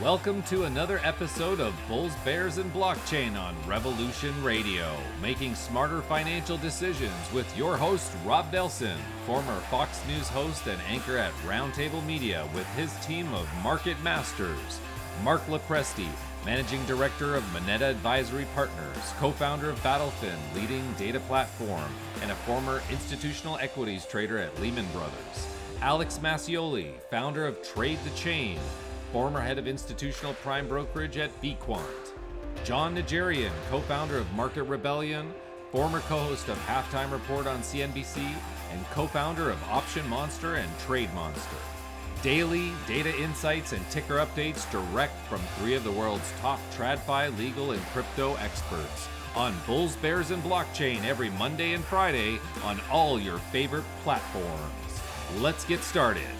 Welcome to another episode of Bulls, Bears, and Blockchain on Revolution Radio, making smarter financial decisions with your host, Rob Nelson, former Fox News host and anchor at Roundtable Media, with his team of market masters, Mark Lopresti, Managing Director of Moneta Advisory Partners, co founder of Battlefin, leading data platform, and a former institutional equities trader at Lehman Brothers. Alex Mascioli, founder of Trade the Chain, former head of institutional prime brokerage at Bquant. Jon Najarian, co founder of Market Rebellion, former co host of Halftime Report on CNBC, and co founder of Option Monster and Trade Monster. Daily data insights and ticker updates direct from three of the world's top TradFi legal and crypto experts on Bulls, Bears, and Blockchain every Monday and Friday on all your favorite platforms. Let's get started.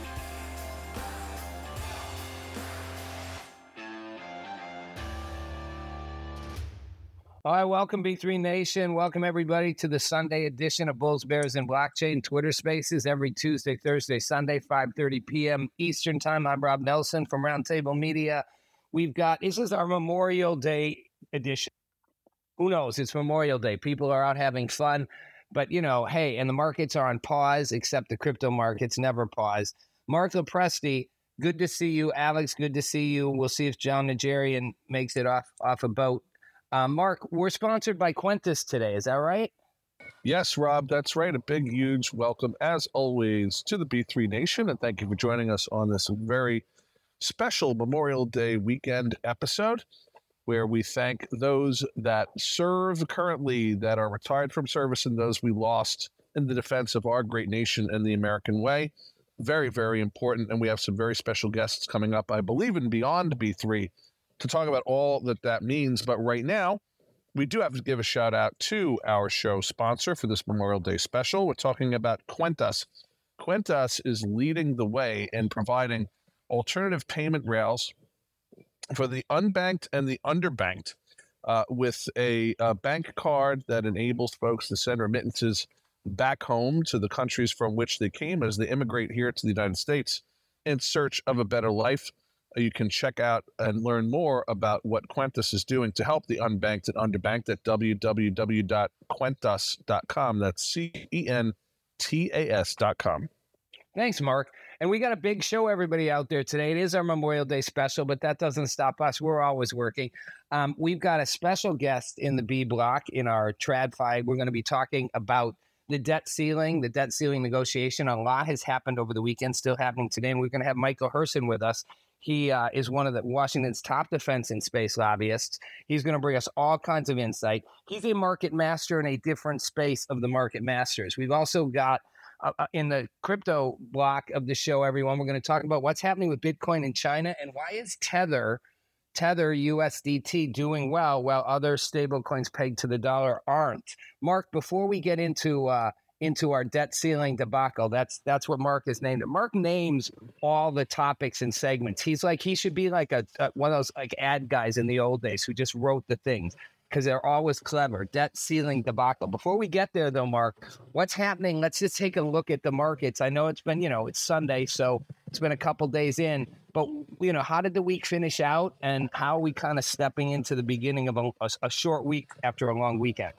All right, welcome B3 Nation. Welcome everybody to the Sunday edition of Bulls, Bears, and Blockchain Twitter Spaces every Tuesday, Thursday, Sunday, 5:30 p.m. Eastern Time. I'm Rob Nelson from Roundtable Media. We've got this is our Memorial Day edition. Who knows? It's Memorial Day. People are out having fun, but you know, hey, and the markets are on pause, except the crypto markets never pause. Mark Lopresti, good to see you. Alex, good to see you. We'll see if Jon Najarian makes it off off a boat uh, Mark, we're sponsored by Quentas today. Is that right? Yes, Rob, that's right. A big, huge welcome, as always, to the B3 Nation. And thank you for joining us on this very special Memorial Day weekend episode where we thank those that serve currently, that are retired from service, and those we lost in the defense of our great nation and the American way. Very, very important. And we have some very special guests coming up, I believe, in Beyond B3 to talk about all that that means. But right now, we do have to give a shout out to our show sponsor for this Memorial Day special. We're talking about Quentas. Quentas is leading the way in providing alternative payment rails for the unbanked and the underbanked uh, with a, a, bank card that enables folks to send remittances back home to the countries from which they came as they immigrate here to the United States in search of a better life you can check out and learn more about what Quentas is doing to help the unbanked and underbanked at www.quentas.com. That's C E N T A S.com. Thanks, Mark. And we got a big show, everybody out there today. It is our Memorial Day special, but that doesn't stop us. We're always working. Um, we've got a special guest in the B block in our TradFi. We're going to be talking about the debt ceiling, the debt ceiling negotiation. A lot has happened over the weekend, still happening today. And we're going to have Michael Herson with us. He uh, is one of the Washington's top defense and space lobbyists. He's going to bring us all kinds of insight. He's a market master in a different space of the market masters. We've also got uh, uh in the crypto block of the show, everyone, we're going to talk about what's happening with Bitcoin in China and why is Tether, Tether USDT doing well while other stablecoins pegged to the dollar aren't. Mark, before we get into uh, into our debt ceiling debacle. That's that's what Mark has named it. Mark names all the topics and segments. He's like he should be like a, a one of those like ad guys in the old days who just wrote the things because they're always clever. Debt ceiling debacle. Before we get there though, Mark, what's happening? Let's just take a look at the markets. I know it's been you know it's Sunday, so it's been a couple days in. But you know, how did the week finish out, and how are we kind of stepping into the beginning of a, a, a short week after a long weekend?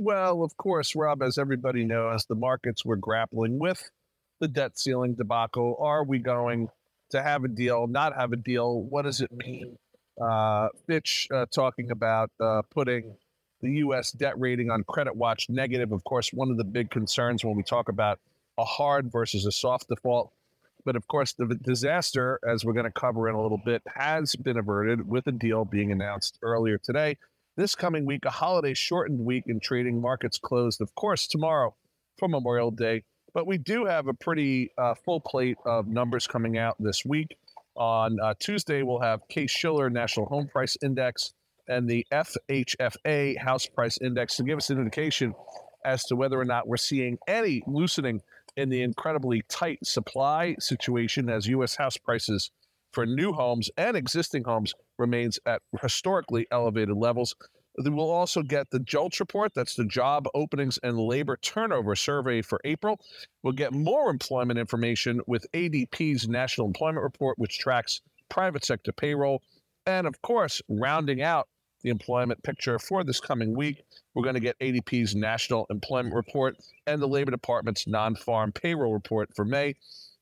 Well, of course, Rob, as everybody knows, the markets were grappling with the debt ceiling debacle. Are we going to have a deal, not have a deal? What does it mean? Uh, Fitch uh, talking about uh, putting the U.S. debt rating on credit watch negative. Of course, one of the big concerns when we talk about a hard versus a soft default. But of course, the disaster, as we're going to cover in a little bit, has been averted with a deal being announced earlier today this coming week, a holiday shortened week in trading markets closed, of course, tomorrow for Memorial Day. But we do have a pretty uh, full plate of numbers coming out this week. On uh, Tuesday, we'll have Case Shiller National Home Price Index and the FHFA House Price Index to give us an indication as to whether or not we're seeing any loosening in the incredibly tight supply situation as U.S. house prices for new homes and existing homes remains at historically elevated levels. We'll also get the JOLTS report. That's the Job Openings and Labor Turnover Survey for April. We'll get more employment information with ADP's National Employment Report, which tracks private sector payroll. And of course, rounding out the employment picture for this coming week, we're going to get ADP's national employment report and the Labor Department's non farm payroll report for May.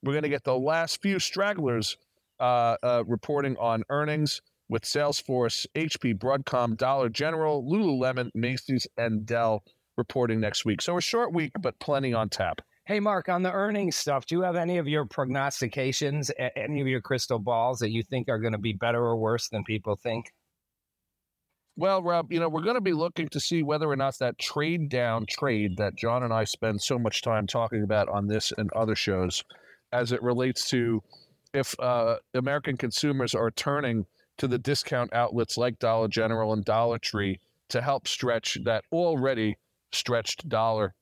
We're going to get the last few stragglers uh, uh, reporting on earnings with Salesforce, HP, Broadcom, Dollar General, Lululemon, Macy's, and Dell reporting next week. So a short week, but plenty on tap. Hey, Mark, on the earnings stuff, do you have any of your prognostications, any of your crystal balls that you think are going to be better or worse than people think? Well, Rob, you know, we're going to be looking to see whether or not that trade down trade that John and I spend so much time talking about on this and other shows as it relates to if uh, American consumers are turning to the discount outlets like Dollar General and Dollar Tree to help stretch that already stretched dollar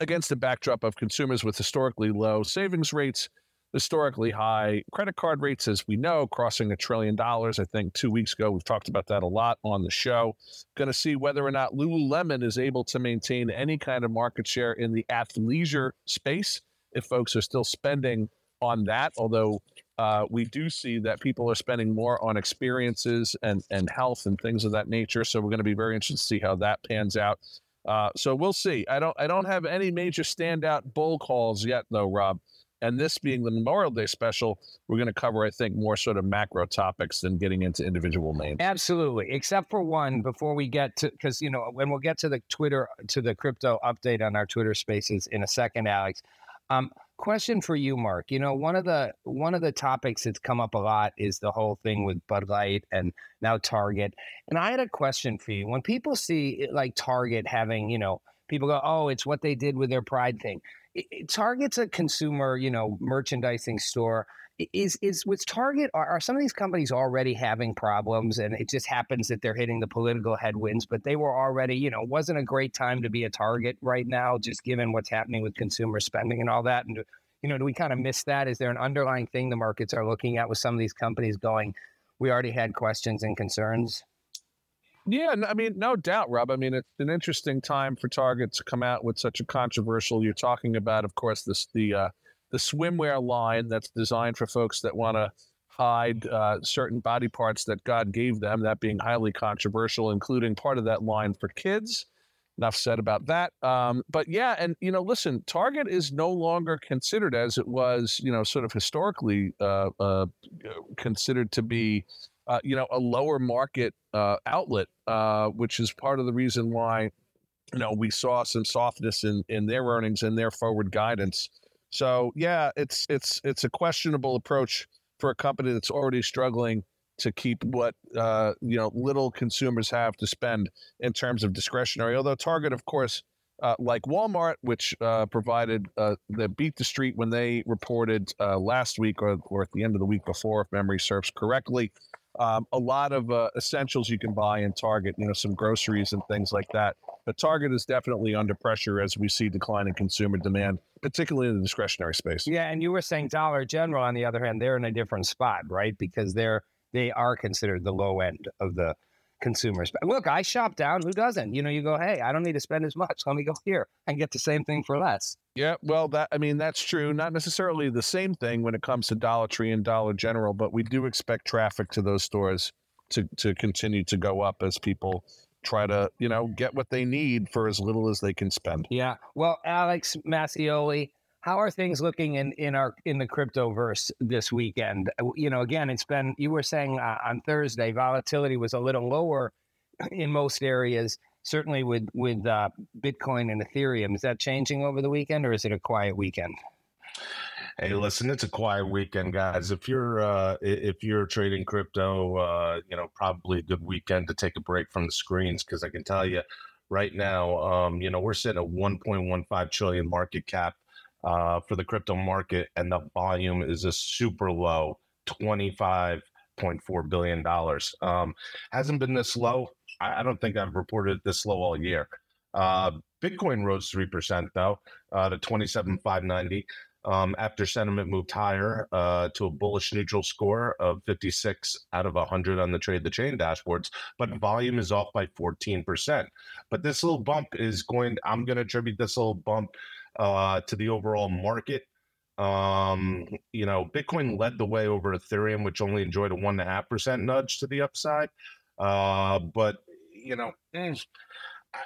against the backdrop of consumers with historically low savings rates, historically high credit card rates, as we know, crossing a trillion dollars. I think two weeks ago, we've talked about that a lot on the show. Going to see whether or not Lululemon is able to maintain any kind of market share in the athleisure space if folks are still spending on that, although uh, we do see that people are spending more on experiences and, and health and things of that nature. So we're going to be very interested to see how that pans out. Uh, so we'll see. I don't I don't have any major standout bull calls yet, though, Rob. And this being the Memorial Day special, we're going to cover, I think, more sort of macro topics than getting into individual names. Absolutely, except for one before we get to because you know when we'll get to the Twitter to the crypto update on our Twitter Spaces in a second, Alex. Um, question for you, Mark. You know, one of the one of the topics that's come up a lot is the whole thing with Bud Light and now Target. And I had a question for you. When people see eh, like Target having, you know, people go, "Oh, it's what they did with their Pride thing." Eh, Target's a consumer, you know, merchandising store is is with Target are, are, some of these companies already having problems and it just happens that they're hitting the political headwinds but they were already you know wasn't a great time to be a target right now just given what's happening with consumer spending and all that and you know do we kind of miss that is there an underlying thing the markets are looking at with some of these companies going we already had questions and concerns yeah, I mean, no doubt, Rob. I mean, it's an interesting time for Target to come out with such a controversial. You're talking about, of course, this the uh, the swimwear line that's designed for folks that want to hide uh, certain body parts that God gave them, that being highly controversial, including part of that line for kids. Enough said about that. Um, but yeah, and you know, listen, Target is no longer considered as it was, you know, sort of historically uh, uh, considered to be, uh, you know, a lower market uh, outlet, uh, which is part of the reason why, you know, we saw some softness in in their earnings and their forward guidance. So yeah, it's it's it's a questionable approach for a company that's already struggling to keep what uh, you know little consumers have to spend in terms of discretionary. Although Target, of course, uh, like Walmart, which uh, provided uh, the beat the street when they reported uh, last week or, or at the end of the week before, if memory serves correctly, um, a lot of uh, essentials you can buy in Target, you know, some groceries and things like that. But Target is definitely under pressure as we see declining consumer demand, particularly in the discretionary space. Yeah, and you were saying Dollar General, on the other hand, they're in a different spot, right? Because they're they are considered the low end of the consumers. But look, I shop down. Who doesn't? You know, you go, hey, I don't need to spend as much. Let me go here and get the same thing for less. Yeah, well, that I mean that's true. Not necessarily the same thing when it comes to Dollar Tree and Dollar General, but we do expect traffic to those stores to to continue to go up as people try to you know get what they need for as little as they can spend. Yeah. Well, Alex Mascioli, how are things looking in in our in the crypto verse this weekend? Uh, you know, again, it's been you were saying uh, on Thursday volatility was a little lower in most areas certainly with with uh, Bitcoin and Ethereum. Is that changing over the weekend, or is it a quiet weekend? Hey, listen, it's a quiet weekend, guys. If you're uh, if you're trading crypto, uh, you know, probably a good weekend to take a break from the screens because I can tell you right now, um, you know, we're sitting at 1.15 trillion market cap uh, for the crypto market, and the volume is a super low, 25.4 billion dollars. Um, hasn't been this low I, don't think I've reported this low all year. Uh, Bitcoin rose 3% though uh, to 27,590 um, after sentiment moved higher uh, to a bullish neutral score of 56 out of 100 on the trade the chain dashboards, but volume is off by 14%. But this little bump is going, I'm going to attribute this little bump uh, to the overall market Um, you know, Bitcoin led the way over Ethereum, which only enjoyed a one and a half percent nudge to the upside. Uh, but you know, mm, I,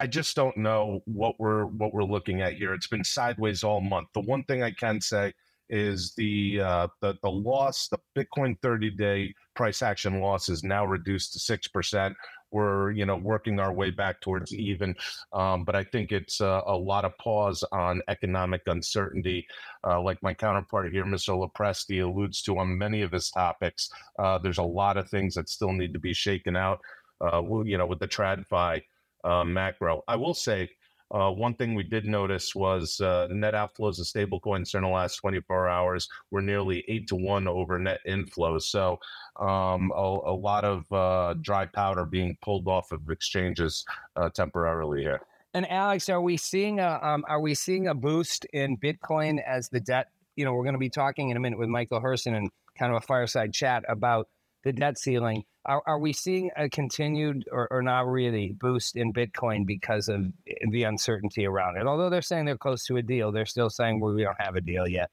I just don't know what we're what we're looking at here. It's been sideways all month. The one thing I can say is the uh, the the loss, the Bitcoin 30 day price action loss is now reduced to six percent we're you know working our way back towards even um, but i think it's uh, a lot of pause on economic uncertainty uh, like my counterpart here mr lopresti alludes to on many of his topics uh, there's a lot of things that still need to be shaken out uh, you know with the tradfi uh, macro i will say uh, one thing we did notice was uh, net outflows of stablecoins during the last 24 hours were nearly eight to one over net inflows. So um, a, a, lot of uh, dry powder being pulled off of exchanges uh, temporarily here. And Alex, are we seeing a um, are we seeing a boost in Bitcoin as the debt? You know, we're going to be talking in a minute with Michael Herson and kind of a fireside chat about the debt ceiling. Are, are we seeing a continued or, or not really boost in Bitcoin because of the uncertainty around it? Although they're saying they're close to a deal, they're still saying well, we don't have a deal yet.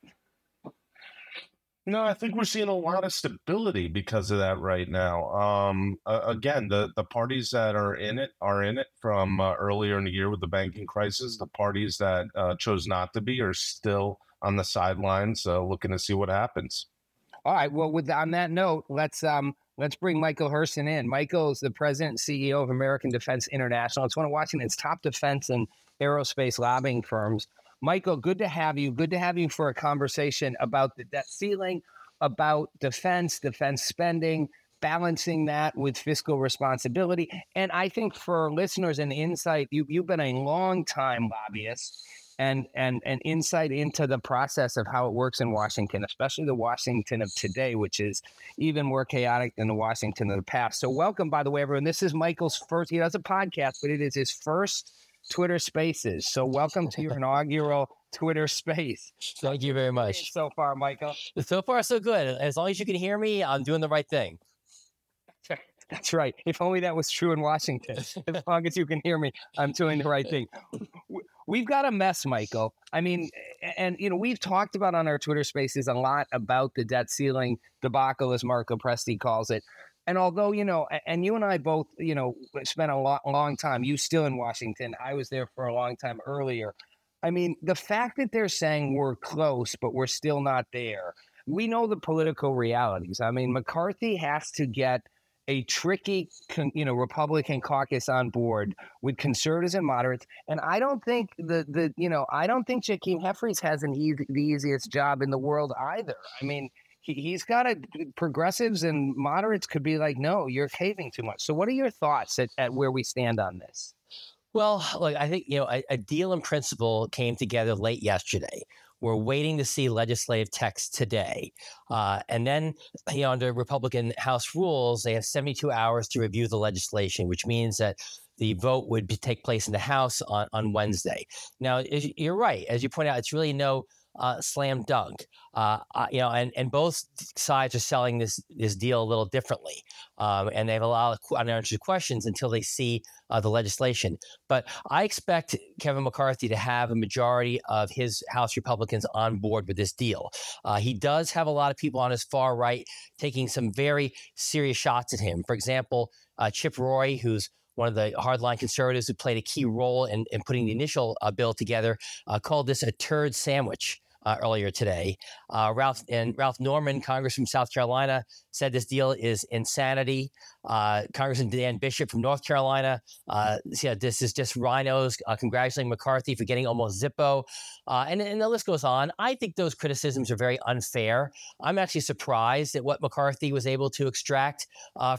No, I think we're seeing a lot of stability because of that right now. Um, uh, again, the the parties that are in it are in it from uh, earlier in the year with the banking crisis. The parties that uh, chose not to be are still on the sidelines, uh, looking to see what happens. All right. Well, with on that note, let's um let's bring Michael Herson in. Michael is the president and CEO of American Defense International. It's one of Washington's top defense and aerospace lobbying firms. Michael, good to have you. Good to have you for a conversation about the debt ceiling, about defense, defense spending, balancing that with fiscal responsibility. And I think for listeners and insight, you, you've been a long time lobbyist and and and insight into the process of how it works in Washington, especially the Washington of today, which is even more chaotic than the Washington of the past. So, welcome, by the way, everyone. This is Michael's first. He does a podcast, but it is his first Twitter Spaces. So, welcome to your inaugural Twitter Space. Thank you very much. So far, Michael. So far, so good. As long as you can hear me, I'm doing the right thing. That's right. If only that was true in Washington. as long as you can hear me, I'm doing the right thing. We've got a mess, Michael. I mean, and you know, we've talked about on our Twitter spaces a lot about the debt ceiling debacle, as Mark Lopresti calls it. And although, you know, and you and I both, you know, spent a lot, long time, you still in Washington. I was there for a long time earlier. I mean, the fact that they're saying we're close, but we're still not there, we know the political realities. I mean, McCarthy has to get a tricky, you know, Republican caucus on board with conservatives and moderates. And I don't think the the you know I don't think Hakeem Jeffries has an the easiest job in the world either. I mean, he, he's got a uh, progressives and moderates could be like, no, you're caving too much. So, what are your thoughts at, at where we stand on this? Well, look, I think you know a, a deal in principle came together late yesterday. We're waiting to see legislative text today. Uh, and then, you know, under Republican House rules, they have 72 hours to review the legislation, which means that the vote would be, take place in the House on, on Wednesday. Now, you're right. As you point out, it's really no uh, slam dunk. Uh, you know, and, and both sides are selling this this deal a little differently, um, and they have a lot of unanswered questions until they see uh, the legislation. But I expect Kevin McCarthy to have a majority of his House Republicans on board with this deal. Uh, he does have a lot of people on his far right taking some very serious shots at him. For example, uh, Chip Roy, who's one of the hardline conservatives who played a key role in, in putting the initial uh, bill together, uh, called this a turd sandwich. Uh, earlier today, uh, Ralph and Ralph Norman, Congress from South Carolina, said this deal is insanity. Uh, Congressman Dan Bishop from North Carolina, uh, yeah, this is just RINOs congratulating McCarthy for getting almost Zippo, and, and the list goes on. I think those criticisms are very unfair. I'm actually surprised at what McCarthy was able to extract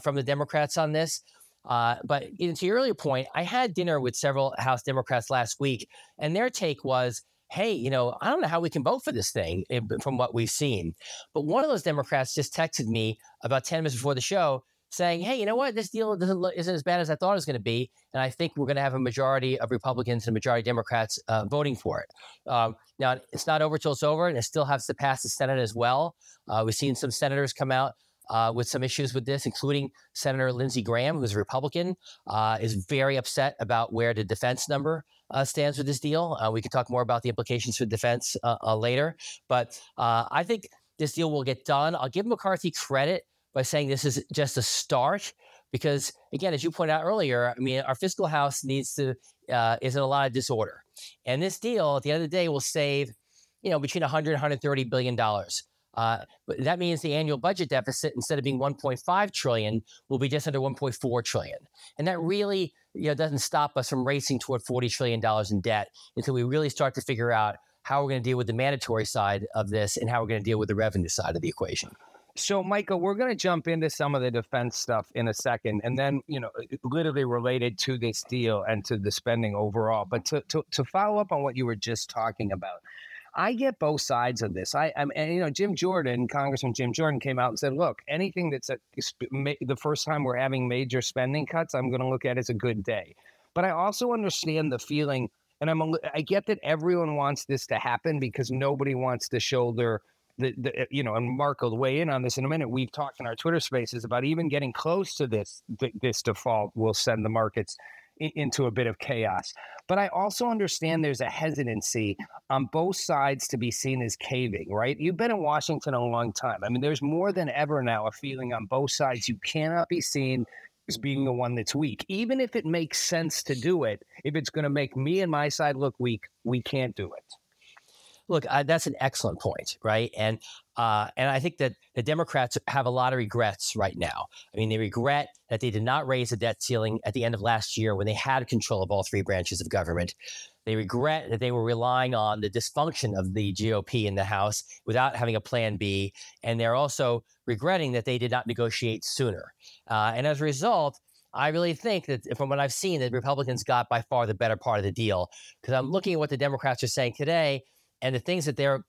from the Democrats on this. Uh, but to your earlier point, I had dinner with several House Democrats last week, and their take was, hey, you know, I don't know how we can vote for this thing eh, from what we've seen. But one of those Democrats just texted me about 10 minutes before the show saying, hey, you know what? This deal look, isn't as bad as I thought it was going to be. And I think we're going to have a majority of Republicans and a majority of Democrats uh, voting for it. Um, now, it's not over till it's over, and it still has to pass the Senate as well. Uh, we've seen some senators come out uh, with some issues with this, including Senator Lindsey Graham, who's a Republican, uh, is very upset about where the defense number uh, stands with this deal. Uh, we can talk more about the implications for defense uh, uh, later, but I think this deal will get done. I'll give McCarthy credit by saying this is just a start because again as you pointed out earlier i mean our fiscal house needs to uh, is in a lot of disorder and this deal at the end of the day will save you know between 100 and 130 billion dollars uh, but that means the annual budget deficit instead of being 1.5 trillion will be just under 1.4 trillion and that really you know doesn't stop us from racing toward 40 trillion dollars in debt until we really start to figure out how we're going to deal with the mandatory side of this and how we're going to deal with the revenue side of the equation so, Michael, we're going to jump into some of the defense stuff in a second, and then you know, literally related to this deal and to the spending overall. But to to, to follow up on what you were just talking about, I get both sides of this. I, am and you know, Jim Jordan, Congressman Jim Jordan, came out and said, "Look, anything that's a, the first time we're having major spending cuts, I'm going to look at as a good day." But I also understand the feeling, and I'm a, I get that everyone wants this to happen because nobody wants to shoulder the, the eh, you know, and Mark will weigh in on this in a minute. We've talked in our Twitter spaces about even getting close to this this default will send the markets into a bit of chaos. But I also understand there's a hesitancy on both sides to be seen as caving, right? You've been in Washington a long time. I mean, there's more than ever now a feeling on both sides you cannot be seen as being the one that's weak. Even if it makes sense to do it, if it's going to make me and my side look weak, we can't do it. Look, uh, that's an excellent point, right? And uh, and I think that the Democrats have a lot of regrets right now. I mean, they regret that they did not raise the debt ceiling at the end of last year when they had control of all three branches of government. They regret that they were relying on the dysfunction of the GOP in the House without having a plan B. And they're also regretting that they did not negotiate sooner. Uh, and as a result, I really think that from what I've seen, that Republicans got by far the better part of the deal. Because I'm looking at what the Democrats are saying today, and the things that they're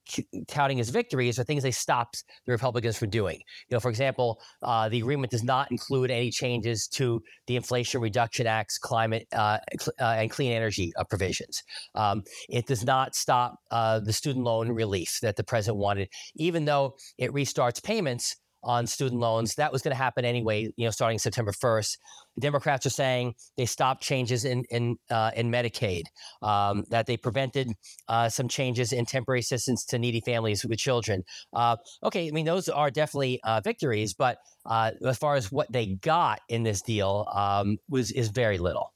touting as victories are things they stopped the Republicans from doing. You know, for example, uh, the agreement does not include any changes to the Inflation Reduction Act's climate uh, uh, and clean energy uh, provisions. Um, it does not stop uh, the student loan relief that the president wanted, even though it restarts payments on student loans. That was going to happen anyway, you know, starting September 1st. The Democrats are saying they stopped changes in in uh, in Medicaid, um, that they prevented uh, some changes in temporary assistance to needy families with children. Uh, okay, I mean those are definitely uh, victories, but uh, as far as what they got in this deal um, was is very little.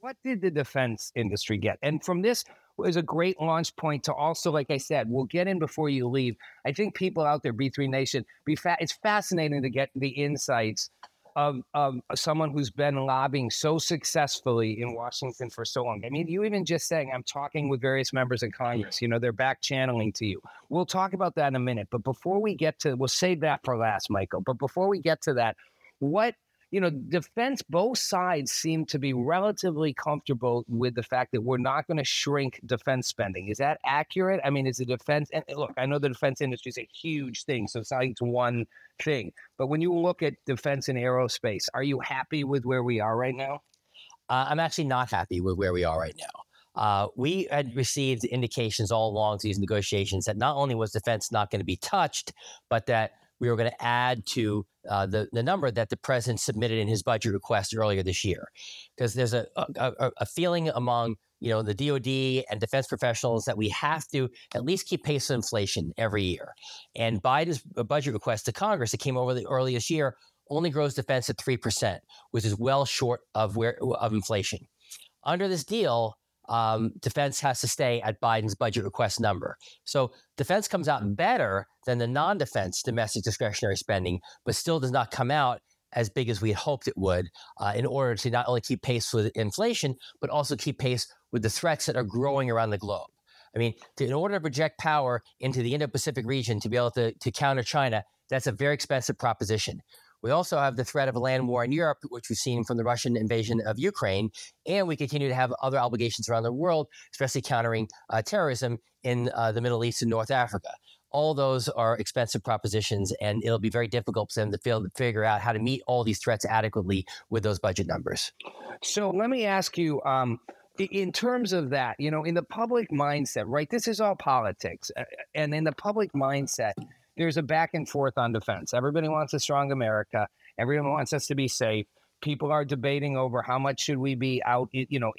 What did the defense industry get? And from this, is a great launch point to also, like I said, we'll get in before you leave. I think people out there, B3 Nation, be fa- it's fascinating to get the insights of, of someone who's been lobbying so successfully in Washington for so long. I mean, you even just saying, I'm talking with various members of Congress, you know, they're back channeling to you. We'll talk about that in a minute. But before we get to, we'll save that for last, Michael. But before we get to that, what you know, defense, both sides seem to be relatively comfortable with the fact that we're not going to shrink defense spending. Is that accurate? I mean, is the defense, and look, I know the defense industry is a huge thing, so it's not like it's one thing. But when you look at defense and aerospace, are you happy with where we are right now? Uh, I'm actually not happy with where we are right now. Uh, we had received indications all along these negotiations that not only was defense not going to be touched, but that we were going to add to uh, the, the number that the president submitted in his budget request earlier this year. Because there's a, a, a, feeling among you know the DoD and defense professionals that we have to at least keep pace with inflation every year. And Biden's budget request to Congress that came over the earliest year only grows defense at three percent, which is well short of where of inflation. Under this deal, um, defense has to stay at Biden's budget request number. So defense comes out better than the non defense domestic discretionary spending, but still does not come out as big as we had hoped it would uh, in order to not only keep pace with inflation, but also keep pace with the threats that are growing around the globe. I mean, to, in order to project power into the Indo Pacific region to be able to, to counter China, that's a very expensive proposition. We also have the threat of a land war in Europe, which we've seen from the Russian invasion of Ukraine. And we continue to have other obligations around the world, especially countering uh, terrorism in uh, the Middle East and North Africa. All those are expensive propositions, and it'll be very difficult for them to figure out how to meet all these threats adequately with those budget numbers. So let me ask you. Um, in terms of that, you know, in the public mindset, right? This is all politics. And in the public mindset, there's a back and forth on defense. Everybody wants a strong America. Everyone wants us to be safe. People are debating over how much should we be out, you know,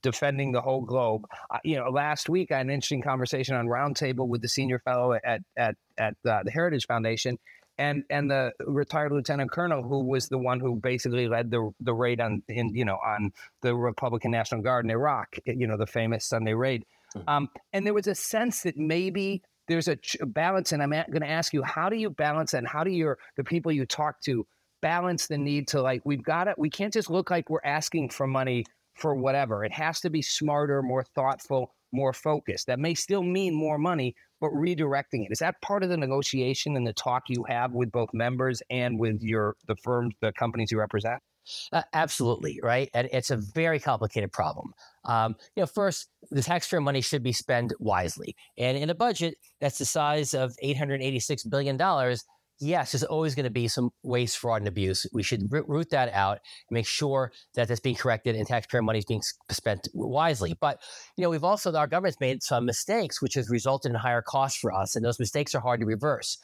defending the whole globe. Uh, you know, last week I had an interesting conversation on Roundtable with the senior fellow at at at uh, the Heritage Foundation, and and the retired lieutenant colonel who was the one who basically led the the raid on in you know on the Republican National Guard in Iraq, you know, the famous Sunday raid. Mm-hmm. Um, and there was a sense that maybe there's a, ch- balance, and I'm going to ask you, how do you balance and how do your the people you talk to balance the need to like we've got it, we can't just look like we're asking for money for whatever. It has to be smarter, more thoughtful, more focused. That may still mean more money, but redirecting it. Is that part of the negotiation and the talk you have with both members and with your the firms, the companies you represent? Uh, absolutely, right. And it's a very complicated problem. Um, you know, first, the taxpayer money should be spent wisely, and in a budget that's the size of eight hundred eighty-six billion dollars. Yes, there's always going to be some waste, fraud, and abuse. We should root that out and make sure that that's being corrected and taxpayer money is being spent wisely. But you know, we've also our government's made some mistakes, which has resulted in higher costs for us, and those mistakes are hard to reverse.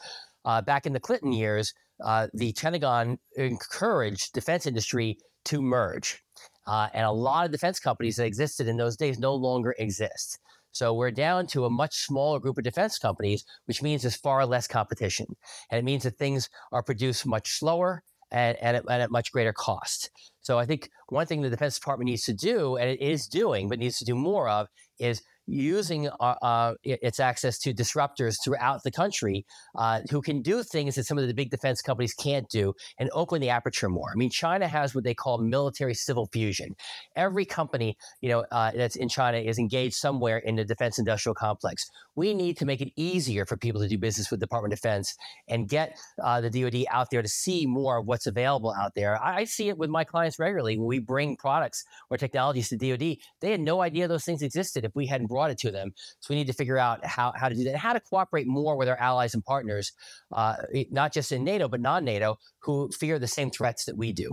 Uh, back in the Clinton years, uh, the Pentagon encouraged defense industry to merge. Uh, and a lot of defense companies that existed in those days no longer exist. So we're down to a much smaller group of defense companies, which means there's far less competition. And it means that things are produced much slower and, and, at, and at much greater cost. So I think one thing the Defense Department needs to do, and it is doing, but needs to do more of, is using uh, uh, its access to disruptors throughout the country uh, who can do things that some of the big defense companies can't do and open the aperture more. I mean, China has what they call military civil fusion. Every company, you know, uh, that's in China is engaged somewhere in the defense industrial complex. We need to make it easier for people to do business with the Department of Defense and get uh, the DoD out there to see more of what's available out there. I, I see it with my clients regularly when we bring products or technologies to DoD. They had no idea those things existed if we hadn't brought it to them. So we need to figure out how, how to do that and how to cooperate more with our allies and partners, uh, not just in NATO, but non NATO, who fear the same threats that we do.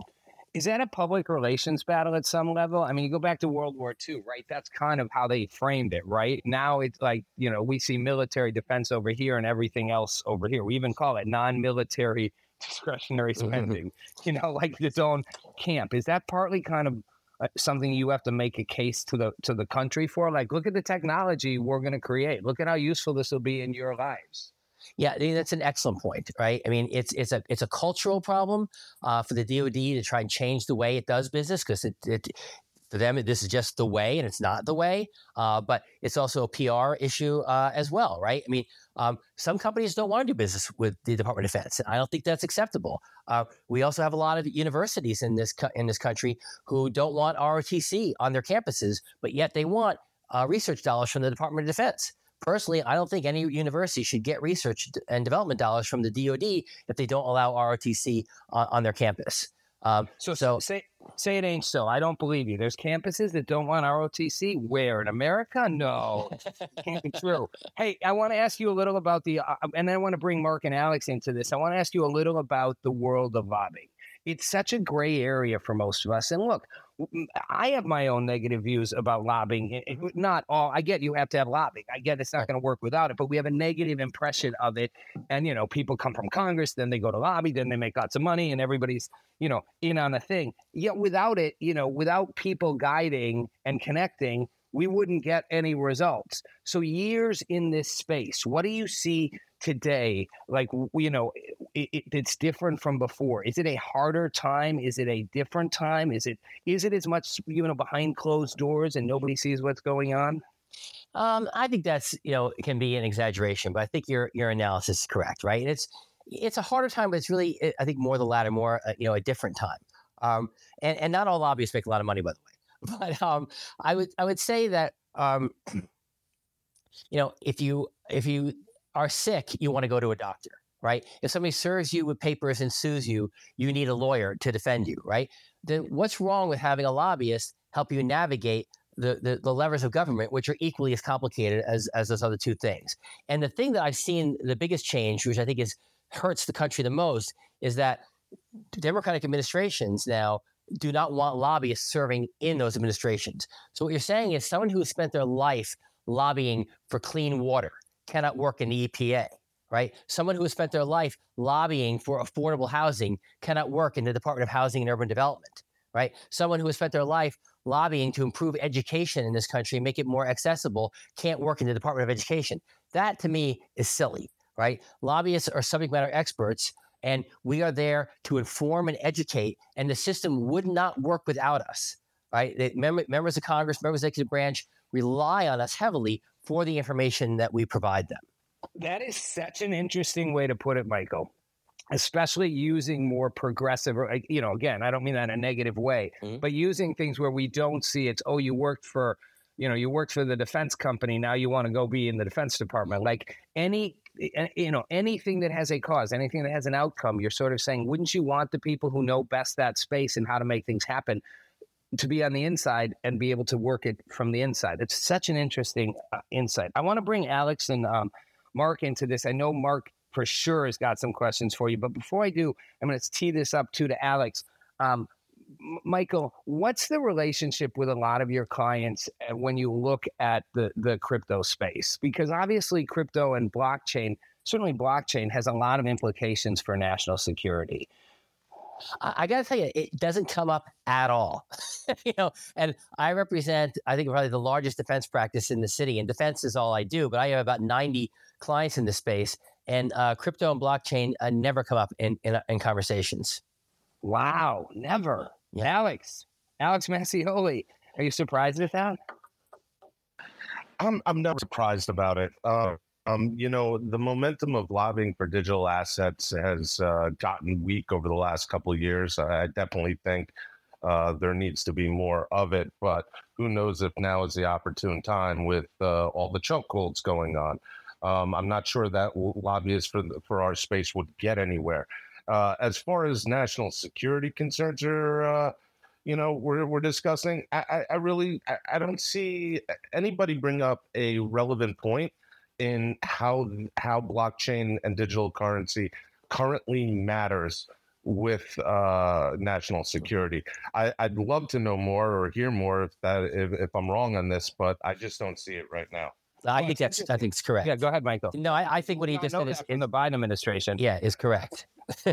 Is that a public relations battle at some level? I mean, you go back to World War II, right? That's kind of how they framed it, right? Now it's like, you know, we see military defense over here and everything else over here. We even call it non military discretionary spending, you know, like its own camp. Is that partly kind of something you have to make a case to the to the country for. Like, look at the technology we're going to create. Look at how useful this will be in your lives. Yeah, that's an excellent point, right? I mean, it's it's a it's a cultural problem uh, for the DoD to try and change the way it does business because it, it for them, this is just the way, and it's not the way. Uh, but it's also a PR issue uh, as well, right? I mean, um, some companies don't want to do business with the Department of Defense, and I don't think that's acceptable. Uh, we also have a lot of universities in this co- in this country who don't want ROTC on their campuses, but yet they want uh, research dollars from the Department of Defense. Personally, I don't think any university should get research and development dollars from the DoD if they don't allow ROTC on, on their campus. Um, so, so say say it ain't so. I don't believe you. There's campuses that don't want ROTC. Where in America? No, can't be true. Hey, I want to ask you a little about the, uh, and I want to bring Mark and Alex into this. I want to ask you a little about the world of lobbying. It's such a gray area for most of us. And look, I have my own negative views about lobbying. Eh, eh, mm-hmm. Not all. I get you have to have lobbying. I get it's not going to work without it, but we have a negative impression of it. And you know, people come from Congress, then they go to lobby, then they make lots of money, and everybody's you know in on the thing. Yet without it, you know, without people guiding and connecting, we wouldn't get any results. So years in this space, what do you see today like you know it, it, it's different from before is it a harder time is it a different time is it is it as much you know behind closed doors and nobody sees what's going on um, I think that's you know it can be an exaggeration, but I think your your analysis is correct, right? It's it's a harder time, but it's really eh, I think more the latter, more uh, you know a different time. Um, and and not all lobbyists make a lot of money, by the way. But um, I would I would say that um, you know if you if you are sick, you want to go to a doctor, right? If somebody serves you with papers and sues you, you need a lawyer to defend you, right? Then what's wrong with having a lobbyist help you navigate the, the, the levers of government, which are equally as complicated as, as those other two things? And the thing that I've seen the biggest change, which I think is hurts the country the most, is that Democratic administrations now do not want lobbyists serving in those administrations. So what you're saying is someone who has spent their life lobbying for clean water cannot work in the EPA, right? Someone who has spent their life lobbying for affordable housing cannot work in the Department of Housing and Urban Development, right? Someone who has spent their life lobbying to improve education in this country make it more accessible can't work in the Department of Education. That to me is silly, right? Lobbyists are subject matter experts, and we are there to inform and educate, and the system would not work without us, right? The members of Congress, members of the executive branch rely on us heavily for the information that we provide them. That is such an interesting way to put it, Michael especially using more progressive or you know again i don't mean that in a negative way mm-hmm. but using things where we don't see it's oh you worked for you know you worked for the defense company now you want to go be in the defense department like any you know anything that has a cause anything that has an outcome you're sort of saying wouldn't you want the people who know best that space and how to make things happen to be on the inside and be able to work it from the inside it's such an interesting uh, insight i want to bring alex and um, mark into this i know mark for sure has got some questions for you. But before I do, I'm going to tee this up too to Alex. Um, Michael, what's the relationship with a lot of your clients uh, when you look at the the crypto space? Because obviously, crypto and blockchain, certainly blockchain, has a lot of implications for national security. I, got to tell you, it doesn't come up at all. you know, and I represent, I think, probably the largest defense practice in the city, and defense is all I do. But I have about ninety clients in the space, and uh, crypto and blockchain uh, never come up in, in, in conversations. Wow, never. Yeah. Alex, Alex Mascioli, are you surprised with that? I'm I'm never surprised about it. Uh, um, you know, the momentum of lobbying for digital assets has uh, gotten weak over the last couple of years. I definitely think uh, there needs to be more of it, but who knows if now is the opportune time with uh, all the chokeholds going on. Um, I'm not sure that lobbyists for for our space would get anywhere. Uh, as far as national security concerns are, uh, you know, we're we're discussing. I, I, I really I, I, don't see anybody bring up a relevant point in how how blockchain and digital currency currently matters with uh, national security. I, would love to know more or hear more if that if, if I'm wrong on this, but I just don't see it right now. I think that's I think it's correct. Yeah, go ahead, Michael. No, I, I think what he just said is in the Biden administration. Yeah, is correct.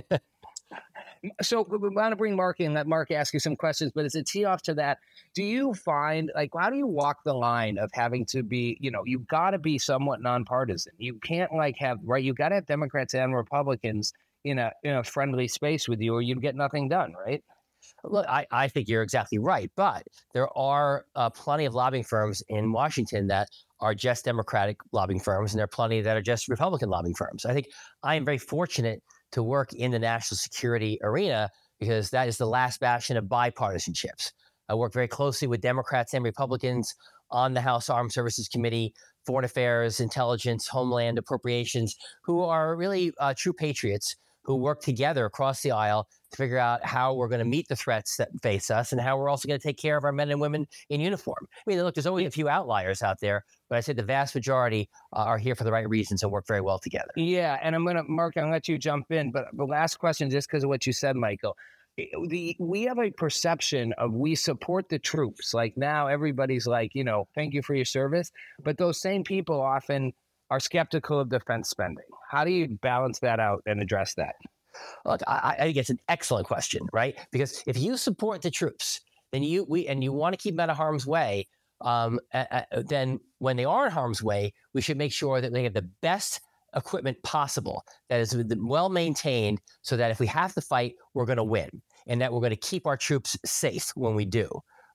so we want to bring Mark in. Let Mark ask you some questions, but as a tee off to that, do you find like how do you walk the line of having to be, you know, you've got to be somewhat nonpartisan. You can't like have right. You got to have Democrats and Republicans in a in a friendly space with you, or you'd get nothing done, right? Look, I, I think you're exactly right. But there are uh, plenty of lobbying firms in Washington that are just Democratic lobbying firms, and there are plenty that are just Republican lobbying firms. I think I am very fortunate to work in the national security arena because that is the last bastion of bipartisanships. I work very closely with Democrats and Republicans on the House Armed Services Committee, Foreign Affairs, Intelligence, Homeland Appropriations, who are really uh, true patriots who work together across the aisle to figure out how we're going to meet the threats that face us and how we're also going to take care of our men and women in uniform. I mean, look, there's always a few outliers out there, but I say the vast majority uh, are here for the right reasons and work very well together. Yeah, and I'm going to, Mark, I'm going to let you jump in, but the last question, just because of what you said, Michael. Eh, the we have a perception of we support the troops. Like now, everybody's like, you know, thank you for your service, but those same people often are skeptical of defense spending. How do you balance that out and address that? Look, I, I think it's an excellent question, right? Because if you support the troops, then you we and you want to keep them out of harm's way. Um, uh, then when they are in harm's way, we should make sure that they get the best equipment possible that is well maintained, so that if we have to fight, we're going to win, and that we're going to keep our troops safe when we do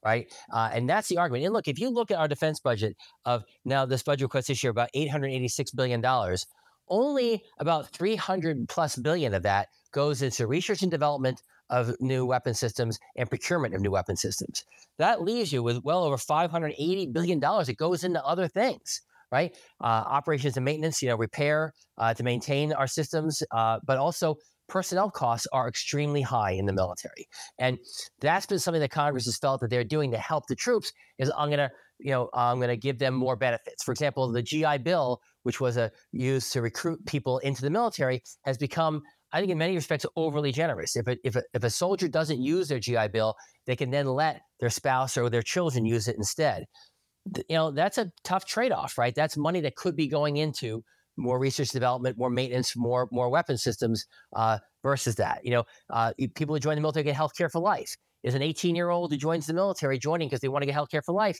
right? Uh, and that's the argument. And look, if you look at our defense budget of now this budget request this year about eight hundred eighty six billion dollars, only about 300 plus billion of that goes into research and development of new weapon systems and procurement of new weapon systems. That leaves you with well over 580 billion dollars. It goes into other things, right? Uh, operations and maintenance, you know, repair uh, to maintain our systems, uh, but also personnel costs are extremely high in the military, and that's been something that Congress has felt that they're doing to help the troops. Is I'm going to you know, I'm going to give them more benefits. For example, the GI Bill, which was a, used to recruit people into the military, has become, I think, in many respects, overly generous. If a, if a, if a soldier doesn't use their GI Bill, they can then let their spouse or their children use it instead. You know, that's a tough trade off, right? That's money that could be going into more research development, more maintenance, more more weapon systems uh, versus that. You know, uh, people who join the military get health care for life. Is an 18 year old who joins the military joining because they want to get health care for life?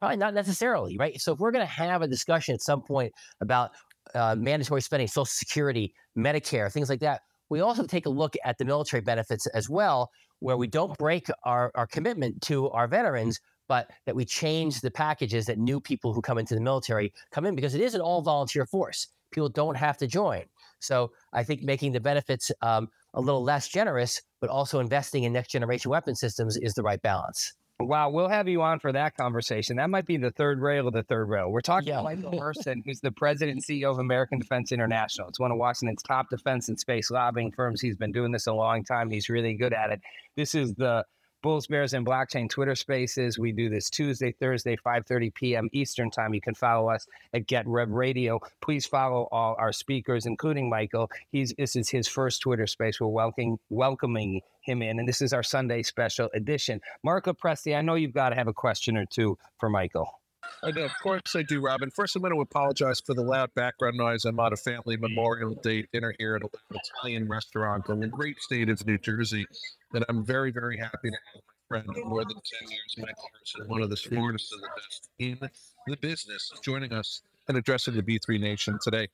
Probably not necessarily, right? So if we're going to have a discussion at some point about uh, mandatory spending, Social Security, Medicare, things like that, we also take a look at the military benefits as well, where we don't break our, our commitment to our veterans, but that we change the packages that new people who come into the military come in because it is an all volunteer force. People don't have to join. So I think making the benefits um, a little less generous, but also investing in next generation weapon systems is the right balance. Wow, we'll have you on for that conversation. That might be the third rail of the third rail. We're talking Yeah. to Michael Herson, who's the president and CEO of American Defense International. It's one of Washington's top defense and space lobbying firms. He's been doing this a long time. He's really good at it. This is the Bulls, Bears, and Blockchain Twitter Spaces. We do this Tuesday, Thursday, 5:30 p.m. Eastern Time. You can follow us at Get Rev Radio. Please follow all our speakers, including Michael. He's this is his first Twitter space. We're welcoming welcoming him in, and this is our Sunday special edition. Mark Lopresti, I know you've got to have a question or two for Michael. Know, of course I do, Robin. First, I'm going to apologize for the loud background noise. I'm at a family Memorial Day dinner here at an Italian restaurant in the great state of New Jersey. And I'm very, very happy to have my friend more than 10 years, Michael one of the smartest and the best in the business, joining us and addressing the B3 Nation today.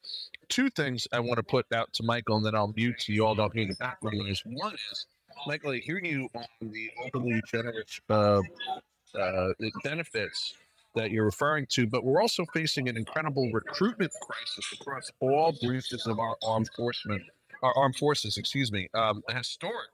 Two things I want to put out to Michael, and then I'll mute so you all don't hear the background noise. One is, Michael, I hear you on the overly generous uh, uh, benefits that you're referring to, but we're also facing an incredible recruitment crisis across all branches of our armed forces. Our armed forces, excuse me, um, a historic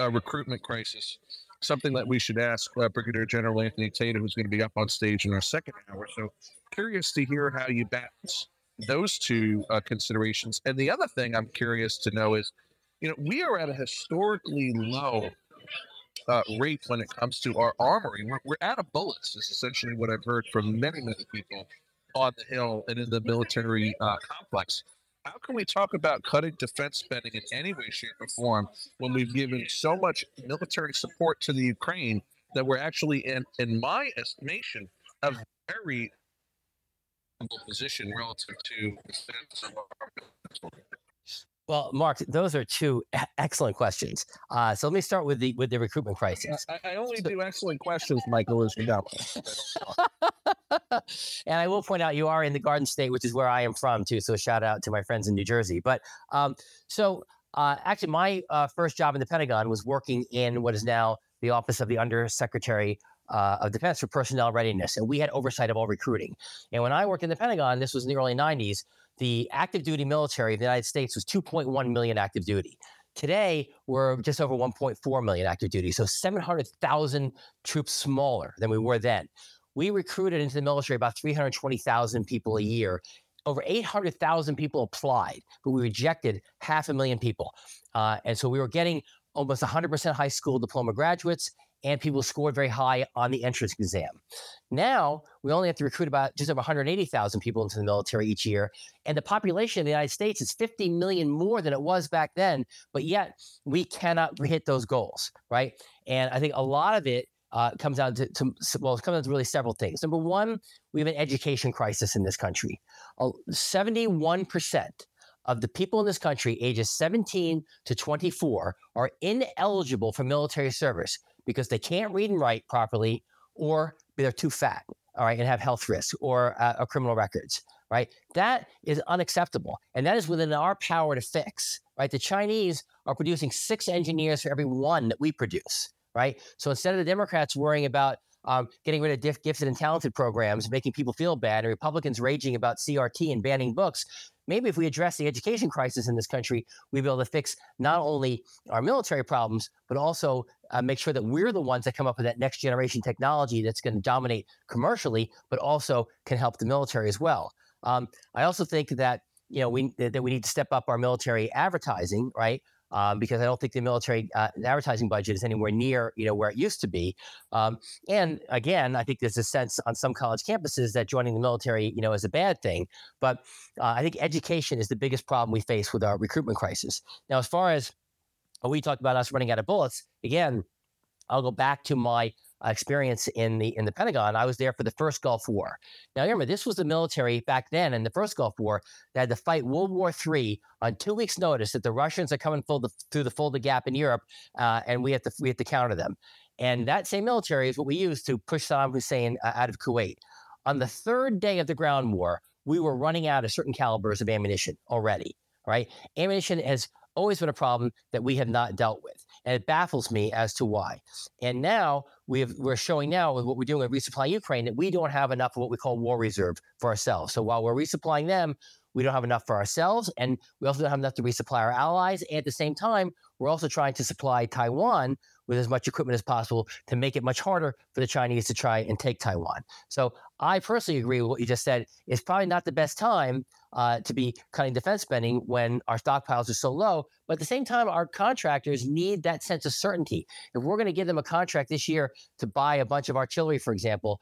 uh, recruitment crisis. Something that we should ask uh, Brigadier General Anthony Tata, who's going to be up on stage in our second hour. So curious to hear how you balance those two uh, considerations. And the other thing I'm curious to know is, you know, we are at a historically low uh, rate when it comes to our armory. We're, we're out of bullets, is essentially what I've heard from many, many people on the Hill and in the military uh, complex. How can we talk about cutting defense spending in any way, shape, or form when we've given so much military support to the Ukraine that we're actually in, in my estimation, a very position relative to the of our Well, Mark, those are two excellent questions. Uh, so let me start with the with the recruitment crisis. I, I only do excellent questions, Michael, as you know. and I will point out you are in the Garden State, which is where I am from too. So shout out to my friends in New Jersey. But um, so uh, actually, my uh, first job in the Pentagon was working in what is now the Office of the Undersecretary uh, of Defense for Personnel Readiness, and we had oversight of all recruiting. And when I worked in the Pentagon, this was in the early '90s. The active duty military of the United States was 2.1 million active duty. Today, we're just over 1.4 million active duty, so 700,000 troops smaller than we were then. We recruited into the military about 320,000 people a year. Over 800,000 people applied, but we rejected half a million people. Uh, and so we were getting almost 100% high school diploma graduates, and people scored very high on the entrance exam. Now we only have to recruit about just over 180,000 people into the military each year, and the population of the United States is 50 million more than it was back then. But yet we cannot hit those goals, right? And I think a lot of it uh, comes down to, to well, it comes down to really several things. Number one, we have an education crisis in this country. Uh, 71% of the people in this country, ages 17 to 24, are ineligible for military service because they can't read and write properly or they're too fat, all right, and have health risks or, uh, criminal records, right? That is unacceptable. And that is within our power to fix, right? The Chinese are producing six engineers for every one that we produce, right? So instead of the Democrats worrying about um, getting rid of diff- gifted and talented programs, making people feel bad, and Republicans raging about CRT and banning books, maybe if we address the education crisis in this country, we'd be able to fix not only our military problems, but also uh, make sure that we're the ones that come up with that next generation technology that's going to dominate commercially, but also can help the military as well. Um, I also think that you know we that we need to step up our military advertising, right? Um, because I don't think the military uh, advertising budget is anywhere near you know where it used to be. Um, and again, I think there's a sense on some college campuses that joining the military you know is a bad thing. But uh, I think education is the biggest problem we face with our recruitment crisis. Now, as far as we talked about us running out of bullets, again, I'll go back to my experience in the in the Pentagon. I was there for the first Gulf War. Now remember, this was the military back then in the first Gulf War that had to fight World War III on two weeks' notice that the Russians are coming the, through the Fulda Gap in Europe, uh, and we have to we have to counter them. And that same military is what we used to push Saddam Hussein uh, out of Kuwait. On the third day of the ground war, we were running out of certain calibers of ammunition already. Right, ammunition has always been a problem that we have not dealt with. And it baffles me as to why. And now we have, we're showing now with what we're doing with resupplying Ukraine that we don't have enough of what we call war reserve for ourselves. So while we're resupplying them, we don't have enough for ourselves, and we also don't have enough to resupply our allies. And at the same time, we're also trying to supply Taiwan with as much equipment as possible to make it much harder for the Chinese to try and take Taiwan. So I personally agree with what you just said. It's probably not the best time uh, to be cutting defense spending when our stockpiles are so low. But at the same time, our contractors need that sense of certainty. If we're going to give them a contract this year to buy a bunch of artillery, for example,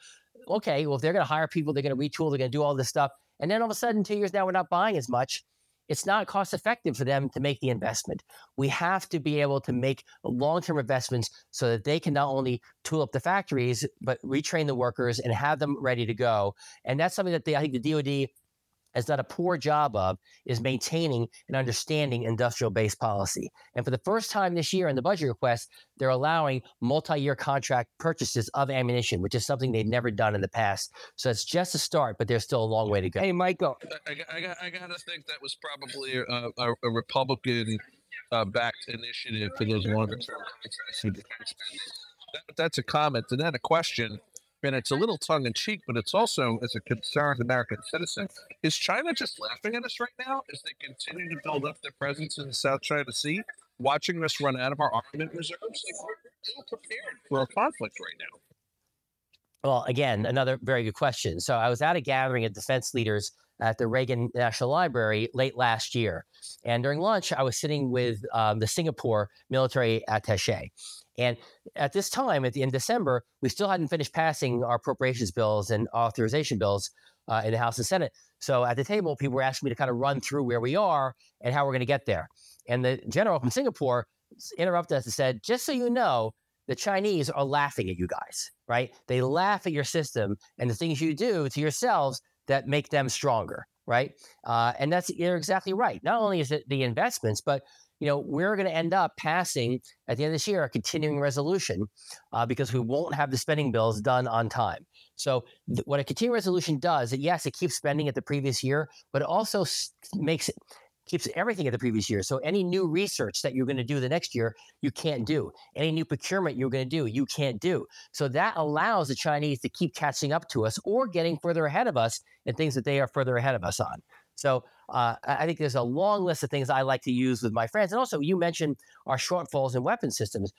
okay, well, if they're going to hire people, they're going to retool, they're going to do all this stuff. And then all of a sudden, two years now, we're not buying as much it's not cost effective for them to make the investment. We have to be able to make long term investments so that they can not only tool up the factories, but retrain the workers and have them ready to go. And that's something that they, I think the DoD has done a poor job of is maintaining and understanding industrial based policy. And for the first time this year in the budget request, they're allowing multi year contract purchases of ammunition, which is something they've never done in the past. So it's just a start, but there's still a long way to go. Hey, Michael. I, I, got, I got to think that was probably a, a, a Republican uh, backed initiative for those longer term contracts. That, that's a comment. And then a question and it's a little tongue in cheek, but it's also as a concerned American citizen. Is China just laughing at us right now as they continue to build up their presence in the South China Sea, watching us run out of our armament reserves? Like we're ill prepared for a conflict right now. Well, again, another very good question. So I was at a gathering of defense leaders at the Reagan National Library late last year. And during lunch, I was sitting with um, the Singapore military attache. And at this time, at the in December, we still hadn't finished passing our appropriations bills and authorization bills uh, in the House and Senate. So at the table, people were asking me to kind of run through where we are and how we're going to get there. And the general from Singapore interrupted us and said, "Just so you know, the Chinese are laughing at you guys, right? They laugh at your system and the things you do to yourselves that make them stronger." Right, uh, and that's you're exactly right. Not only is it the investments, but you know, we're going to end up passing at the end of this year a continuing resolution uh, because we won't have the spending bills done on time. So, th- what a continuing resolution does, it, yes, it keeps spending at the previous year, but it also s- makes it keeps everything at the previous year. So any new research that you're going to do the next year, you can't do. Any new procurement you're going to do, you can't do. So that allows the Chinese to keep catching up to us or getting further ahead of us in things that they are further ahead of us on. So uh, I think there's a long list of things I like to use with my friends. And also, you mentioned our shortfalls in weapon systems.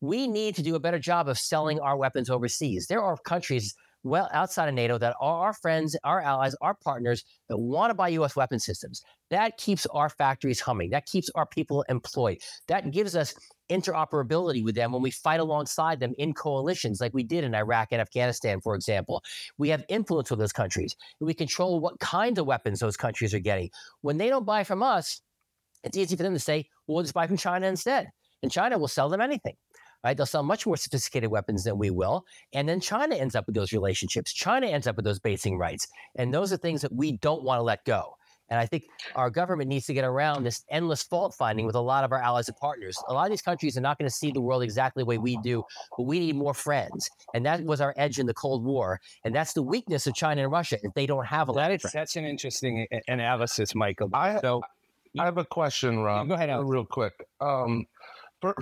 We need to do a better job of selling our weapons overseas. There are countries well outside of NATO that are our friends, our allies, our partners that want to buy US weapon systems. That keeps our factories humming. That keeps our people employed. That gives us interoperability with them when we fight alongside them in coalitions like we did in Iraq and Afghanistan, for example. We have influence with those countries. We control what kinds of weapons those countries are getting. When they don't buy from us, it's easy for them to say, well, we'll just buy from China instead. And China will sell them anything. Right? They'll sell much more sophisticated weapons than we will. And then China ends up with those relationships. China ends up with those basing rights. And those are things that we don't want to let go. And I think our government needs to get around this endless fault finding with a lot of our allies and partners. A lot of these countries are not going to see the world exactly the way we do, but we need more friends. And that was our edge in the Cold War. And that's the weakness of China and Russia. If they don't have a that is that's an interesting analysis, Michael. I, so, I have a question, Rob. Go ahead, Alex. real quick. Um,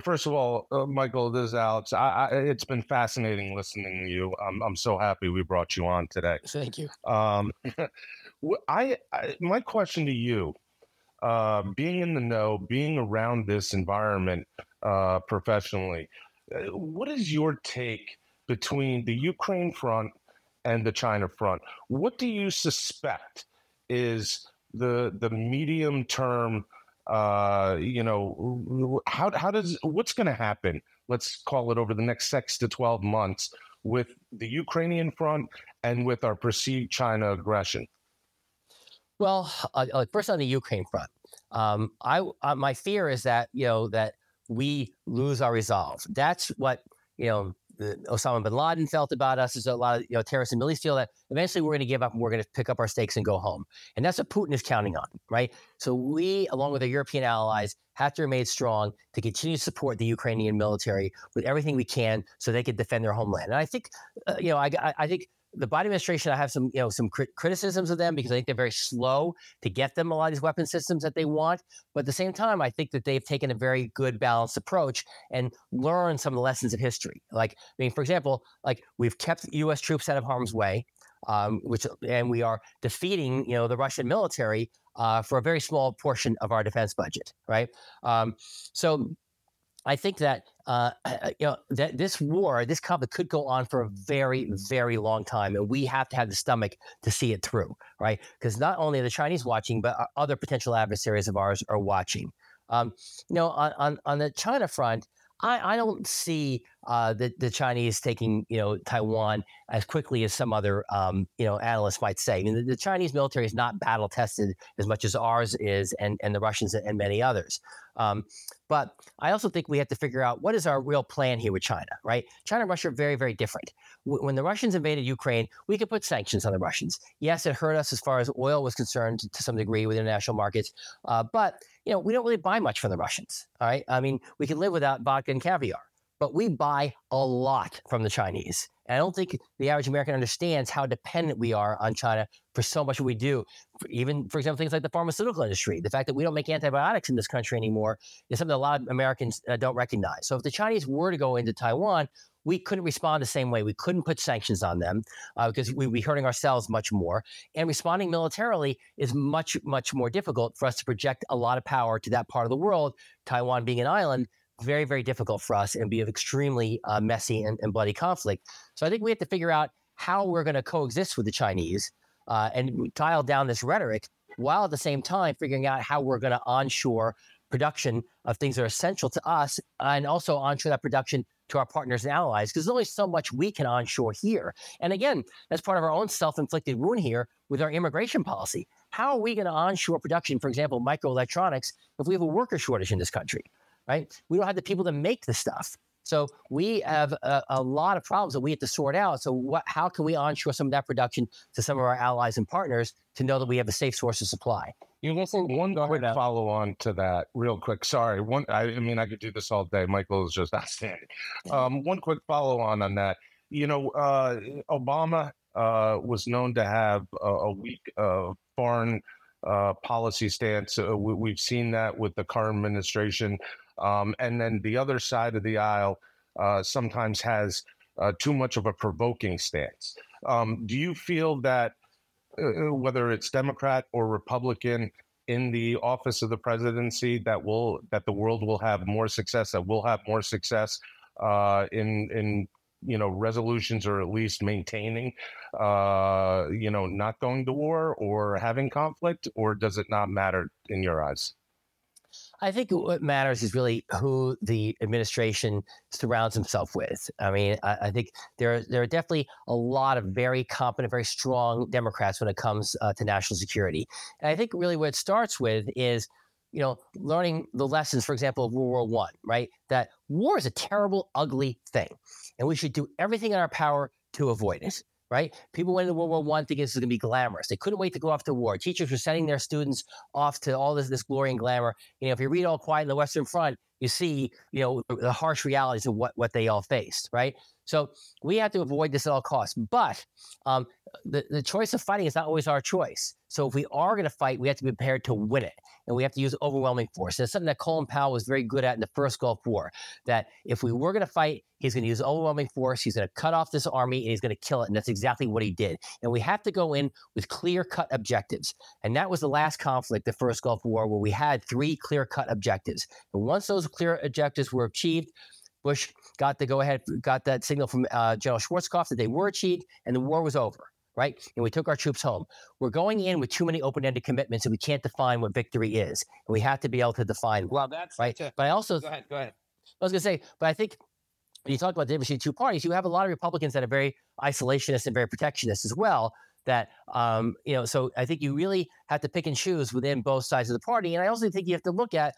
First of all, uh, Michael, this is Alex. I, I, it's been fascinating listening to you. I'm, I'm so happy we brought you on today. Thank you. Um, I, I my question to you, uh, being in the know, being around this environment uh, professionally, uh, what is your take between the Ukraine front and the China front? What do you suspect is the the medium term? Uh, you know, how how does what's going to happen? Let's call it over the next six to twelve months with the Ukrainian front and with our perceived China aggression. Well, uh, uh, first on the Ukraine front, um, I uh, my fear is that you know that we lose our resolve. That's what you know Osama bin Laden felt about us. There's a lot of you know terrorists in the feel that eventually we're going to give up and we're going to pick up our stakes and go home. And that's what Putin is counting on, right? So we, along with our European allies, have to remain strong to continue to support the Ukrainian military with everything we can so they can defend their homeland. And I think, uh, you know, I, I think the Biden administration, I have some, you know, some crit- criticisms of them because I think they're very slow to get them a lot of these weapon systems that they want. But at the same time, I think that they've taken a very good balanced approach and learned some of the lessons of history. Like, I mean, for example, like we've kept U.S. troops out of harm's way, um, which and we are defeating, you know, the Russian military uh, for a very small portion of our defense budget, right? Um, so I think that uh, you know that this war, this conflict could go on for a very, very long time, and we have to have the stomach to see it through, right? Because not only are the Chinese watching, but other potential adversaries of ours are watching. Um, you know, on, on on the China front, I, I don't see uh, the, the Chinese taking you know Taiwan as quickly as some other um, you know analysts might say. I mean, the, the, Chinese military is not battle tested as much as ours is, and and the Russians and many others. Um, but I also think we have to figure out what is our real plan here with China, right? China and Russia are very, very different. W- when the Russians invaded Ukraine, we could put sanctions on the Russians. Yes, it hurt us as far as oil was concerned to some degree with international markets, uh, but you know we don't really buy much from the Russians. All right, I mean we can live without vodka and caviar, but we buy a lot from the Chinese. And I don't think the average American understands how dependent we are on China for so much what we do. Even, for example, things like the pharmaceutical industry. The fact that we don't make antibiotics in this country anymore is something a lot of Americans uh, don't recognize. So if the Chinese were to go into Taiwan, we couldn't respond the same way. We couldn't put sanctions on them uh, because we'd be hurting ourselves much more. And responding militarily is much, much more difficult for us to project a lot of power to that part of the world, Taiwan being an island very, very difficult for us and be of extremely uh, messy and, and, bloody conflict. So I think we have to figure out how we're going to coexist with the Chinese uh, and dial down this rhetoric while at the same time figuring out how we're going to onshore production of things that are essential to us and also onshore that production to our partners and allies because there's only so much we can onshore here. And again, that's part of our own self inflicted wound here with our immigration policy. How are we going to onshore production, for example, microelectronics, if we have a worker shortage in this country? Right? We don't have the people to make the stuff. So we have a, a, lot of problems that we have to sort out. So what, how can we onshore some of that production to some of our allies and partners to know that we have a safe source of supply? You listen. One quick follow on to that, real quick. Sorry, one. I, I, mean, I could do this all day. Michael is just outstanding. Um, one quick follow on on that. You know, uh, Obama uh, was known to have a, a weak uh, foreign uh, policy stance. Uh, we, have seen that with the current administration. Um, and then the other side of the aisle uh, sometimes has uh, too much of a provoking stance. Um, do you feel that uh, uh, whether it's Democrat or Republican in the office of the presidency, that will that the world will have more success, that will have more success uh, in in you know resolutions or at least maintaining uh, you know not going to war or having conflict, or does it not matter in your eyes? I think what matters is really who the administration surrounds himself with. I mean, I, I think there there are definitely a lot of very competent, very strong Democrats when it comes uh, to national security. And I think really what it starts with is you know, learning the lessons, for example, of World War One, right? That war is a terrible, ugly thing, and we should do everything in our power to avoid it right? People went into World War One thinking this was going to be glamorous. They couldn't wait to go off to war. Teachers were sending their students off to all this, this glory and glamour. You know, if you read All Quiet on the Western Front, you see, you know, the harsh realities of what, what they all faced, right? So we have to avoid this at all costs. But um, the, the choice of fighting is not always our choice. So if we are going to fight, we have to be prepared to win it. And we have to use overwhelming force. It's something that Colin Powell was very good at in the first Gulf War. That if we were going to fight, he's going to use overwhelming force. He's going to cut off this army and he's going to kill it. And that's exactly what he did. And we have to go in with clear cut objectives. And that was the last conflict, the first Gulf War, where we had three clear cut objectives. And once those clear objectives were achieved, Bush got the go ahead, got that signal from uh, General Schwarzkopf that they were achieved, and the war was over. Right, and we took our troops home. We're going in with too many open-ended commitments, and we can't define what victory is. And we have to be able to define. Well, that's right. A, but I also go ahead. Go ahead. I was going to say, but I think when you talk about the difference between two parties, you have a lot of Republicans that are very isolationist and very protectionist as well. That um, you know, so I think you really have to pick and choose within both sides of the party. And I also think you have to look at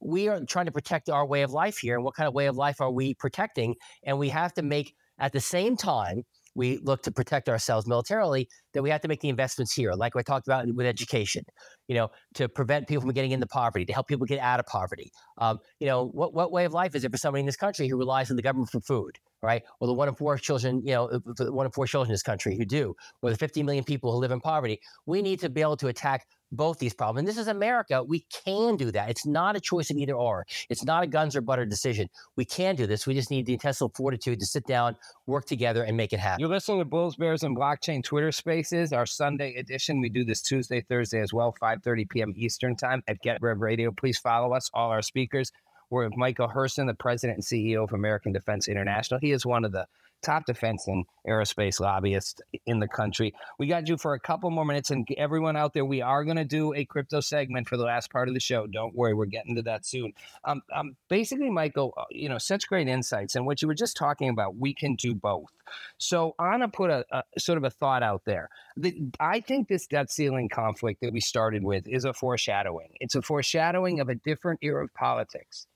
we are trying to protect our way of life here and what kind of way of life are we protecting and we have to make At the same time, we look to protect ourselves militarily, that we have to make the investments here, like I talked about with education, you know, to prevent people from getting into poverty, to help people get out of poverty. Um, you know, what, what way of life is it for somebody in this country who relies on the government for food, right? Or the one in four children, you know, one in four children in this country who do, or the 50 million people who live in poverty. We need to be able to attack both these problems. And this is America. We can do that. It's not a choice of either or. It's not a guns or butter decision. We can do this. We just need the intestinal fortitude to sit down, work together, and make it happen. You're listening to Bulls, Bears, and Blockchain Twitter Spaces, our Sunday edition. We do this Tuesday, Thursday as well, 5.30 p.m. Eastern Time at Get Rev Radio. Please follow us, all our speakers. We're with Michael Herson, the president and CEO of American Defense International. He is one of the top defense and aerospace lobbyist in the country. We got you for a couple more minutes, and everyone out there, we are going to do a crypto segment for the last part of the show. Don't worry, we're getting to that soon. Um, um, basically, Michael, uh, you know, such great insights, and what you were just talking about, we can do both. So to put a, a, sort of a thought out there. The, I think this debt ceiling conflict that we started with is a foreshadowing. It's a foreshadowing of a different era of politics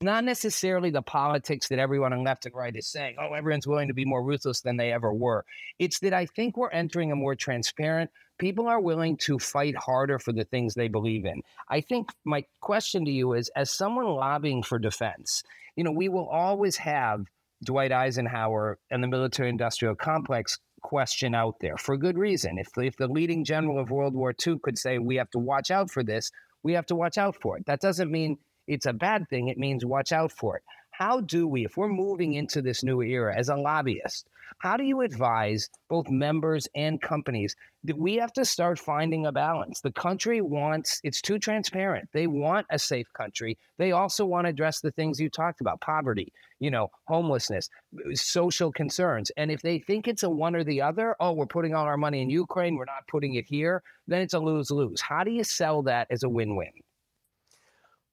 not necessarily the politics that everyone on left and right is saying, oh, everyone's willing to be more ruthless than they ever were. It's that I think we're entering a more transparent, people are willing to fight harder for the things they believe in. I think my question to you is as someone lobbying for defense, you know, we will always have Dwight Eisenhower and the military industrial complex question out there for good reason. If, if the leading general of World War II could say we have to watch out for this, we have to watch out for it. That doesn't mean it's a bad thing. It means watch out for it. How do we, if we're moving into this new era as a lobbyist, how do you advise both members and companies that we have to start finding a balance? The country wants, it's too transparent. They want a safe country. They also want to address the things you talked about poverty, you know, homelessness, uh, social concerns. And if they think it's a one or the other, oh, we're putting all our money in Ukraine, we're not putting it here, then it's a lose lose. How do you sell that as a win win?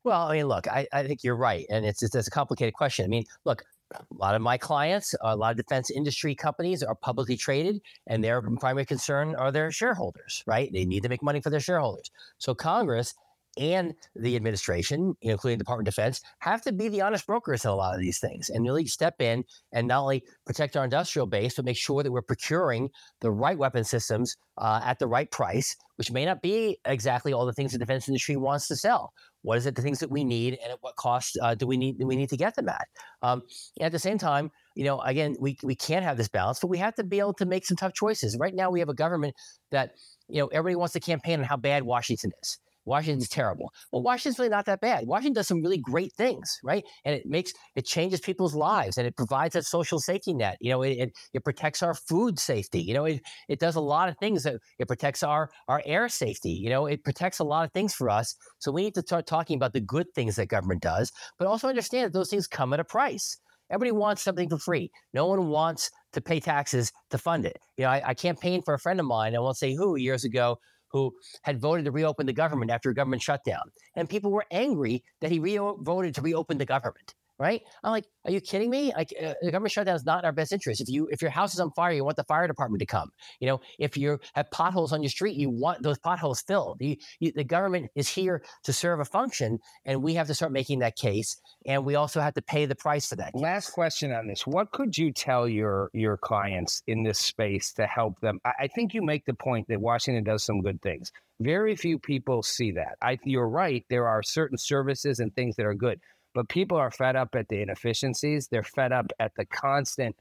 Well, I mean, look, I, I think you're right. And it's, it's, it's a complicated question. I mean, look, a lot of my clients, a lot of defense industry companies are publicly traded, and their primary concern are their shareholders, right? They need to make money for their shareholders. So Congress and the administration, including the Department of Defense, have to be the honest brokers in a lot of these things and really step in and not only protect our industrial base, but make sure that we're procuring the right weapon systems uh, at the right price, which may not be exactly all the things the defense industry wants to sell. What is it the things that we need, and at what cost uh, do we need do we need to get them at? Um, at the same time, you know, again, we we can't have this balance, but we have to be able to make some tough choices. Right now, we have a government that you know everybody wants to campaign on how bad Washington is. Washington's terrible. Well, Washington's really not that bad. Washington does some really great things, right? And it makes it changes people's lives and it provides that social safety net. You know, it, it, it protects our food safety. You know, it, it does a lot of things. That, it protects our our air safety. You know, it protects a lot of things for us. So we need to start talking about the good things that government does, but also understand that those things come at a price. Everybody wants something for free. No one wants to pay taxes to fund it. You know, I, I campaigned for a friend of mine, I won't say who, years ago, who had voted to reopen the government after a government shutdown. And people were angry that he re- voted to reopen the government right? I'm like, are you kidding me? Like, uh, the government shutdown is not in our best interest. If you if your house is on fire, you want the fire department to come. You know, if you have potholes on your street, you want those potholes filled. You, you, the government is here to serve a function, and we have to start making that case. And we also have to pay the price for that. Case. Last question on this: What could you tell your your clients in this space to help them? I, I think you make the point that Washington does some good things. Very few people see that. I, you're right. There are certain services and things that are good but people are fed up at the inefficiencies. They're fed up at the constant,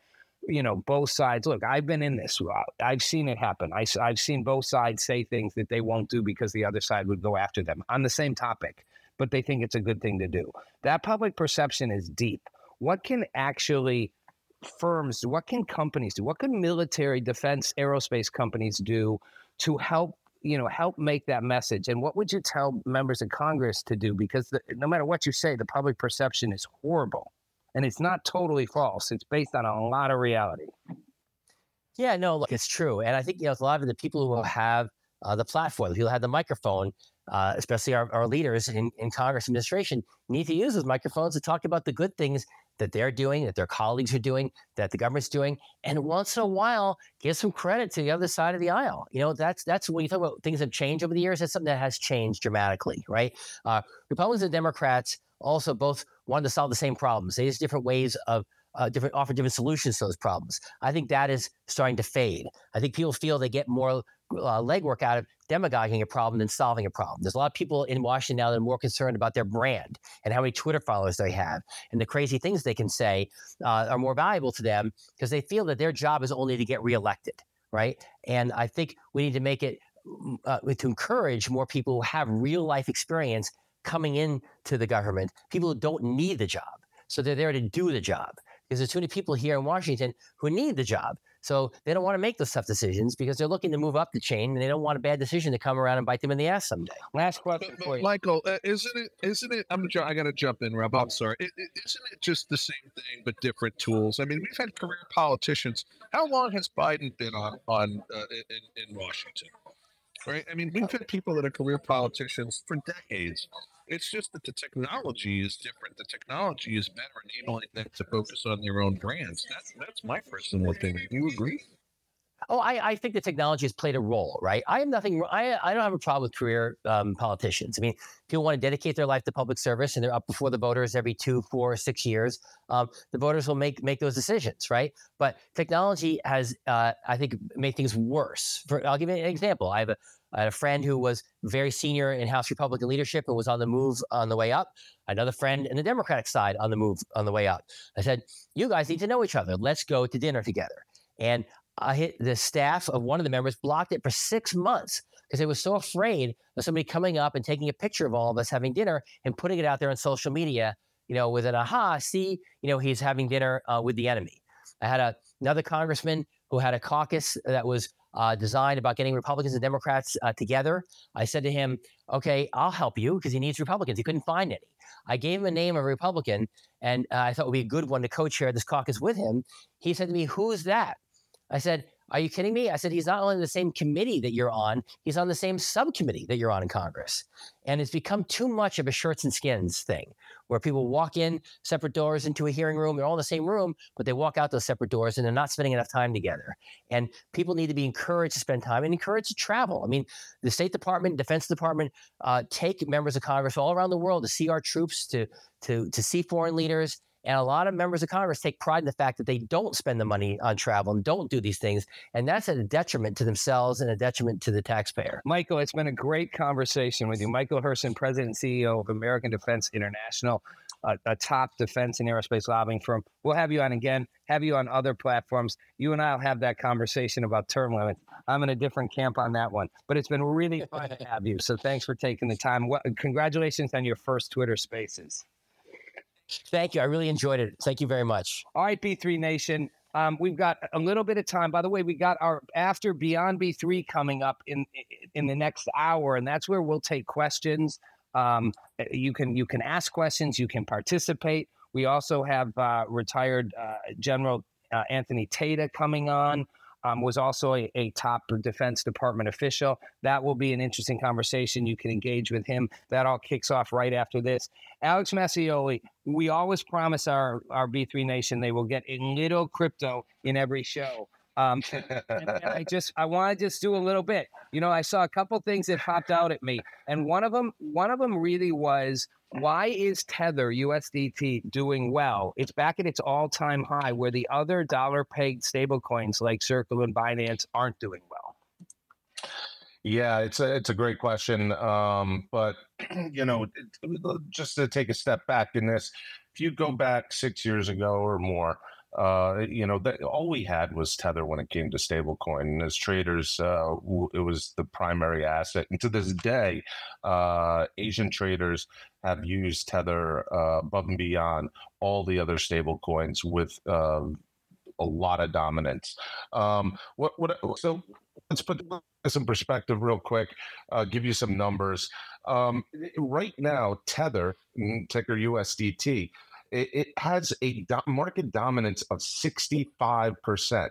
you know, both sides. Look, I've been in this. I've seen it happen. I, I've seen both sides say things that they won't do because the other side would go after them on the same topic, but they think it's a good thing to do. That public perception is deep. What can actually firms, what can companies do? What can military defense aerospace companies do to help you know help make that message and what would you tell members of congress to do? Because the, no matter what you say the public perception is horrible and it's not totally false it's based on a lot of reality. Yeah no look it's true and i think you know a lot of the people who will have uh, the platform who have the microphone uh, especially our, our leaders in, in congress administration need to use those microphones to talk about the good things that they're doing, that their colleagues are doing, that the government's doing, and once in a while give some credit to the other side of the aisle. You know, that's that's when you talk about things have changed over the years. That's something that has changed dramatically, right? Uh, Republicans and Democrats also both wanted to solve the same problems. They just different ways of uh, different offer different solutions to those problems. I think that is starting to fade. I think people feel they get more uh, legwork out of demagoguing a problem than solving a problem. There's a lot of people in Washington now that are more concerned about their brand and how many Twitter followers they have and the crazy things they can say uh, are more valuable to them because they feel that their job is only to get reelected, right? And I think we need to make it mm, uh, to encourage more people who have real life experience coming into the government, people who don't need the job. So they're there to do the job because there's too many people here in Washington who need the job. So they don't want to make those tough decisions because they're looking to move up the chain and they don't want a bad decision to come around and bite them in the ass someday. Last question for you. Michael, uh, isn't it? Isn't it? I'm. ju- I got to jump in, Rob. I'm sorry. It, it, isn't it just the same thing but different tools? I mean, we've had career politicians. How long has Biden been on on uh, in in Washington? Right. I mean, we've had people that are career politicians for decades. It's just that the technology is different. The technology is better enabling them to focus on their own brands. That's that's my personal opinion. Do you agree? Oh, I, I think the technology has played a role, right? I have nothing. I, I don't have a problem with career um, politicians. I mean, people want to dedicate their life to public service, and they're up before the voters every two, four, six years. Um, the voters will make make those decisions, right? But technology has, uh, I think, made things worse. For I'll give you an example. I have a I had a friend who was very senior in House Republican leadership and was on the move on the way up. Another friend in the Democratic side on the move on the way up. I said, "You guys need to know each other. Let's go to dinner together." And I hit the staff of one of the members blocked it for six months because they were so afraid of somebody coming up and taking a picture of all of us having dinner and putting it out there on social media, you know, with an aha, see, you know, he's having dinner uh, with the enemy. I had a, another congressman who had a caucus that was uh, designed about getting Republicans and Democrats uh, together. I said to him, okay, I'll help you because he needs Republicans. He couldn't find any. I gave him a name of a Republican, and uh, I thought would be a good one to co chair this caucus with him. He said to me, Who's that? I said, Are you kidding me? I said, He's not only the same committee that you're on, he's on the same subcommittee that you're on in Congress. And it's become too much of a shirts and skins thing where people walk in separate doors into a hearing room. They're all in the same room, but they walk out those separate doors and they're not spending enough time together. And people need to be encouraged to spend time and encouraged to travel. I mean, the State Department, Defense Department uh, take members of Congress all around the world to see our troops, to to to see foreign leaders. And a lot of members of Congress take pride in the fact that they don't spend the money on travel and don't do these things. And that's a detriment to themselves and a detriment to the taxpayer. Michael, it's been a great conversation with you. Michael Herson, President and CEO of American Defense International, a, a top defense and aerospace lobbying firm. We'll have you on again, have you on other platforms. You and I will have that conversation about term limits. I'm in a different camp on that one, but it's been really fun to have you. So thanks for taking the time. What, congratulations on your first Twitter Spaces. Thank you. I really enjoyed it. Thank you very much. All right, B3 Nation. Um, we've got a little bit of time. By the way, we got our after Beyond B3 coming up in in the next hour, and that's where we'll take questions. Um, you can you can ask questions, you can participate. We also have uh, retired uh, General uh, Anthony Tata coming on. Um, was also a, a, top Defense Department official. That will be an interesting conversation. You can engage with him. That all kicks off right after this. Alex Mascioli, we always promise our, our B3 Nation they will get a little crypto in every show. Um, and, and I just I want to just do a little bit. You know, I saw a couple things that popped out at me, and one of them one of them really was why is Tether USDT doing well? It's back at its all time high, where the other dollar pegged stablecoins like Circle and Binance aren't doing well. Yeah, it's a it's a great question, um, but you know, just to take a step back in this, if you go back six years ago or more, uh, you know, that, all we had was Tether when it came to stablecoin. And as traders, uh, it was the primary asset. And to this day, uh, Asian traders have used Tether uh, above and beyond all the other stablecoins with um, a lot of dominance. Um, what, what, so let's put in perspective real quick, uh, give you some numbers. Um, right now, Tether, mm, ticker USDT, it, it has a do- market dominance of 65%.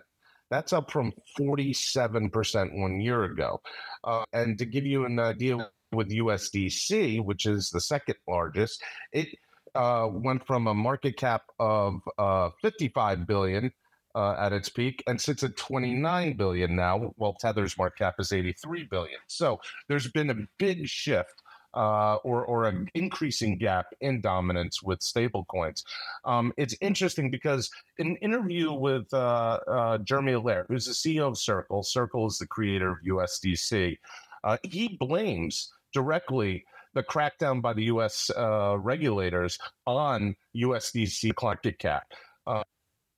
That's up from 47% one year ago. Uh, and to give you an idea with USDC, which is the second largest, it uh, went from a market cap of uh, 55 billion uh, at its peak and sits at 29 billion now, while Tether's market cap is 83 billion. So there's been a big shift uh, or or an increasing gap in dominance with stablecoins. Um, it's interesting because in an interview with uh, uh, Jeremy Allaire, who's the CEO of Circle, Circle is the creator of USDC. Uh, he blames directly the crackdown by the U.S. Uh, regulators on USDC market cap. Uh,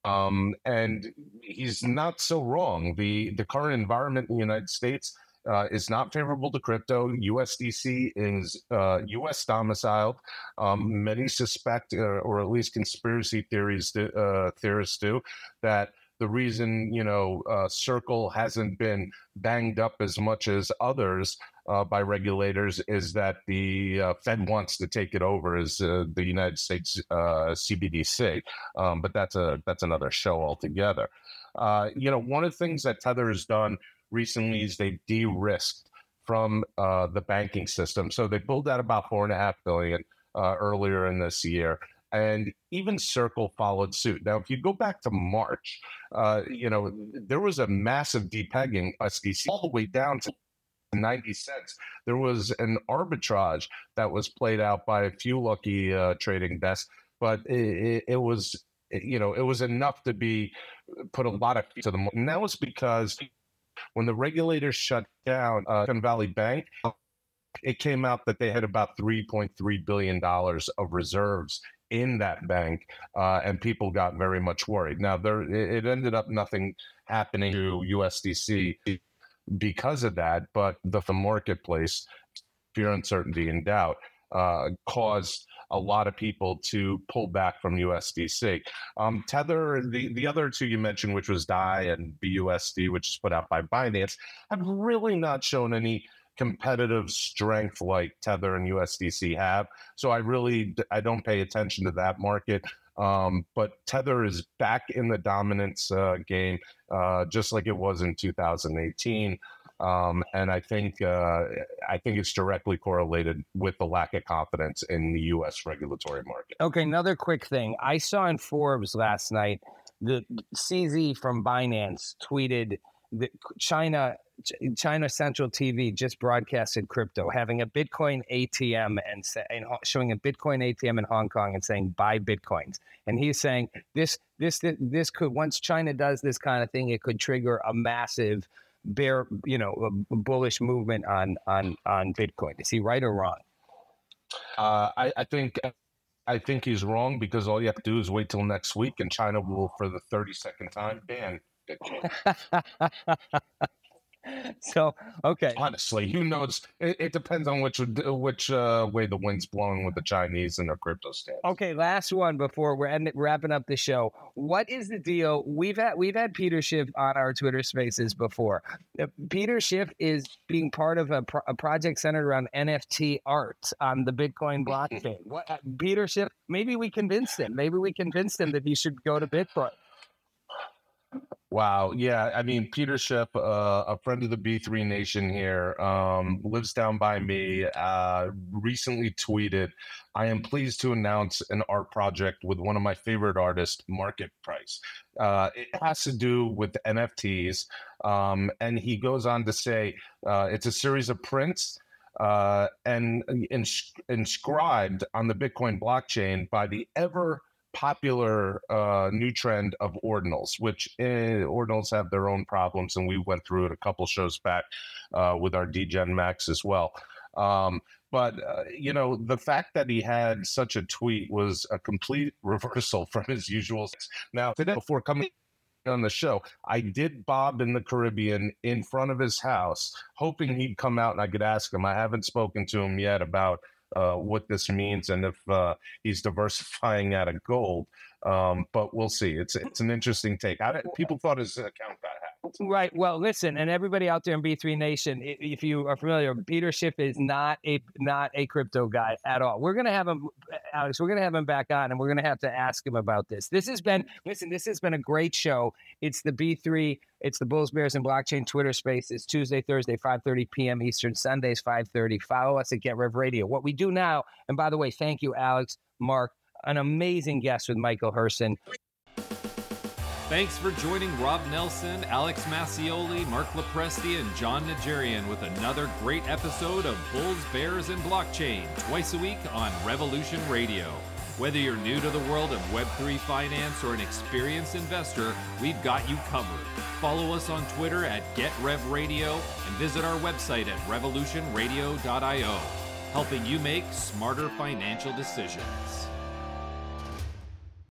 um, and he's not so wrong. The the current environment in the United States uh, is not favorable to crypto. USDC is uh, US domiciled. Um, many suspect, uh, or at least conspiracy theories uh, theorists do, that the reason you know uh, Circle hasn't been banged up as much as others uh, by regulators is that the uh, Fed wants to take it over as uh, the United States CBDC, um, but that's a that's another show altogether. You know, one of the things that Tether has done recently is they de-risked from the banking system. So they pulled out about four and a half billion earlier in this year and even Circle followed suit. Now, if you go back to March, uh, you know there was a massive depegging SDC all the way down to 90 cents. There was an arbitrage that was played out by a few lucky uh, trading desks, but it, it, was, you know, it was enough to be put a lot of to the. And that was because when the regulators shut down uh, Silicon Valley Bank, it came out that they had about 3.3 billion dollars of reserves in that bank, uh, and people got very much worried. Now, there it ended up nothing happening to USDC because of that, but the, the marketplace, fear, uncertainty, and doubt uh, caused a lot of people to pull back from USDC. Um, Tether, the, the other two you mentioned, which was DAI and BUSD, which is put out by Binance, have really not shown any competitive strength like Tether and USDC have. So I really I don't pay attention to that market. Um, but Tether is back in the dominance uh, game, uh, just like it was in 2018. Um, and I think uh, I think it's directly correlated with the lack of confidence in the U.S. regulatory market. Okay, another quick thing I saw in Forbes last night. The CZ from Binance tweeted that China China Central TV just broadcasted crypto, having a Bitcoin ATM and, and showing a Bitcoin ATM in Hong Kong and saying buy Bitcoins. And he's saying this this this could once China does this kind of thing, it could trigger a massive bear, you know, bullish movement on on on Bitcoin. Is he right or wrong? Uh, I, I think I think he's wrong because all you have to do is wait till next week, and China will, for the thirty second time, ban Bitcoin. so okay. Honestly who knows? It, it depends on which which uh, way the wind's blowing with the chinese and their crypto stance. Okay last one before we're ending, wrapping up the show. What is the deal? We've had we've had peter schiff on our twitter spaces before. Uh, peter schiff is being part of a, pro- a project centered around nft art on the bitcoin blockchain. What uh, peter schiff maybe we convinced him. Maybe we convinced him that he should go to bitcoin Wow. Yeah. I mean, Peter Schiff, uh, a friend of the B3 Nation here, um, lives down by me, uh, recently tweeted, I am pleased to announce an art project with one of my favorite artists, Market Price. Uh, it has to do with NFTs. Um, and he goes on to say uh, it's a series of prints. Uh, and ins- inscribed on the Bitcoin blockchain by the ever popular uh, new trend of ordinals, which eh, ordinals have their own problems, and we went through it a couple shows back uh, with our DGen Max as well. Um, but uh, you know, the fact that he had such a tweet was a complete reversal from his usual. Now, today, before coming on the show, I did Bob in the Caribbean in front of his house, hoping he'd come out and I could ask him. I haven't spoken to him yet about uh, what this means and if uh, he's diversifying out of gold. Um, but we'll see. It's it's an interesting take. I, people thought his account got hacked. Right. Well, listen, and everybody out there in B3 Nation, if you are familiar, Peter Schiff is not a not a crypto guy at all. We're gonna have him, Alex. We're gonna have him back on, and we're gonna have to ask him about this. This has been listen. This has been a great show. It's the B3 it's the Bulls, Bears, and Blockchain Twitter space. It's Tuesday, Thursday, 5.30 p.m. Eastern, Sundays, 5.30. Follow us at Get Rev Radio. What we do now, and by the way, thank you, Alex, Mark, an amazing guest with Michael Herson. Thanks for joining Rob Nelson, Alex Mascioli, Mark Lopresti, and Jon Najarian with another great episode of Bulls, Bears, and Blockchain, twice a week on Revolution Radio. Whether you're new to the world of Web3 finance or an experienced investor, we've got you covered. Follow us on Twitter at GetRevRadio and visit our website at revolutionradio.io, helping you make smarter financial decisions.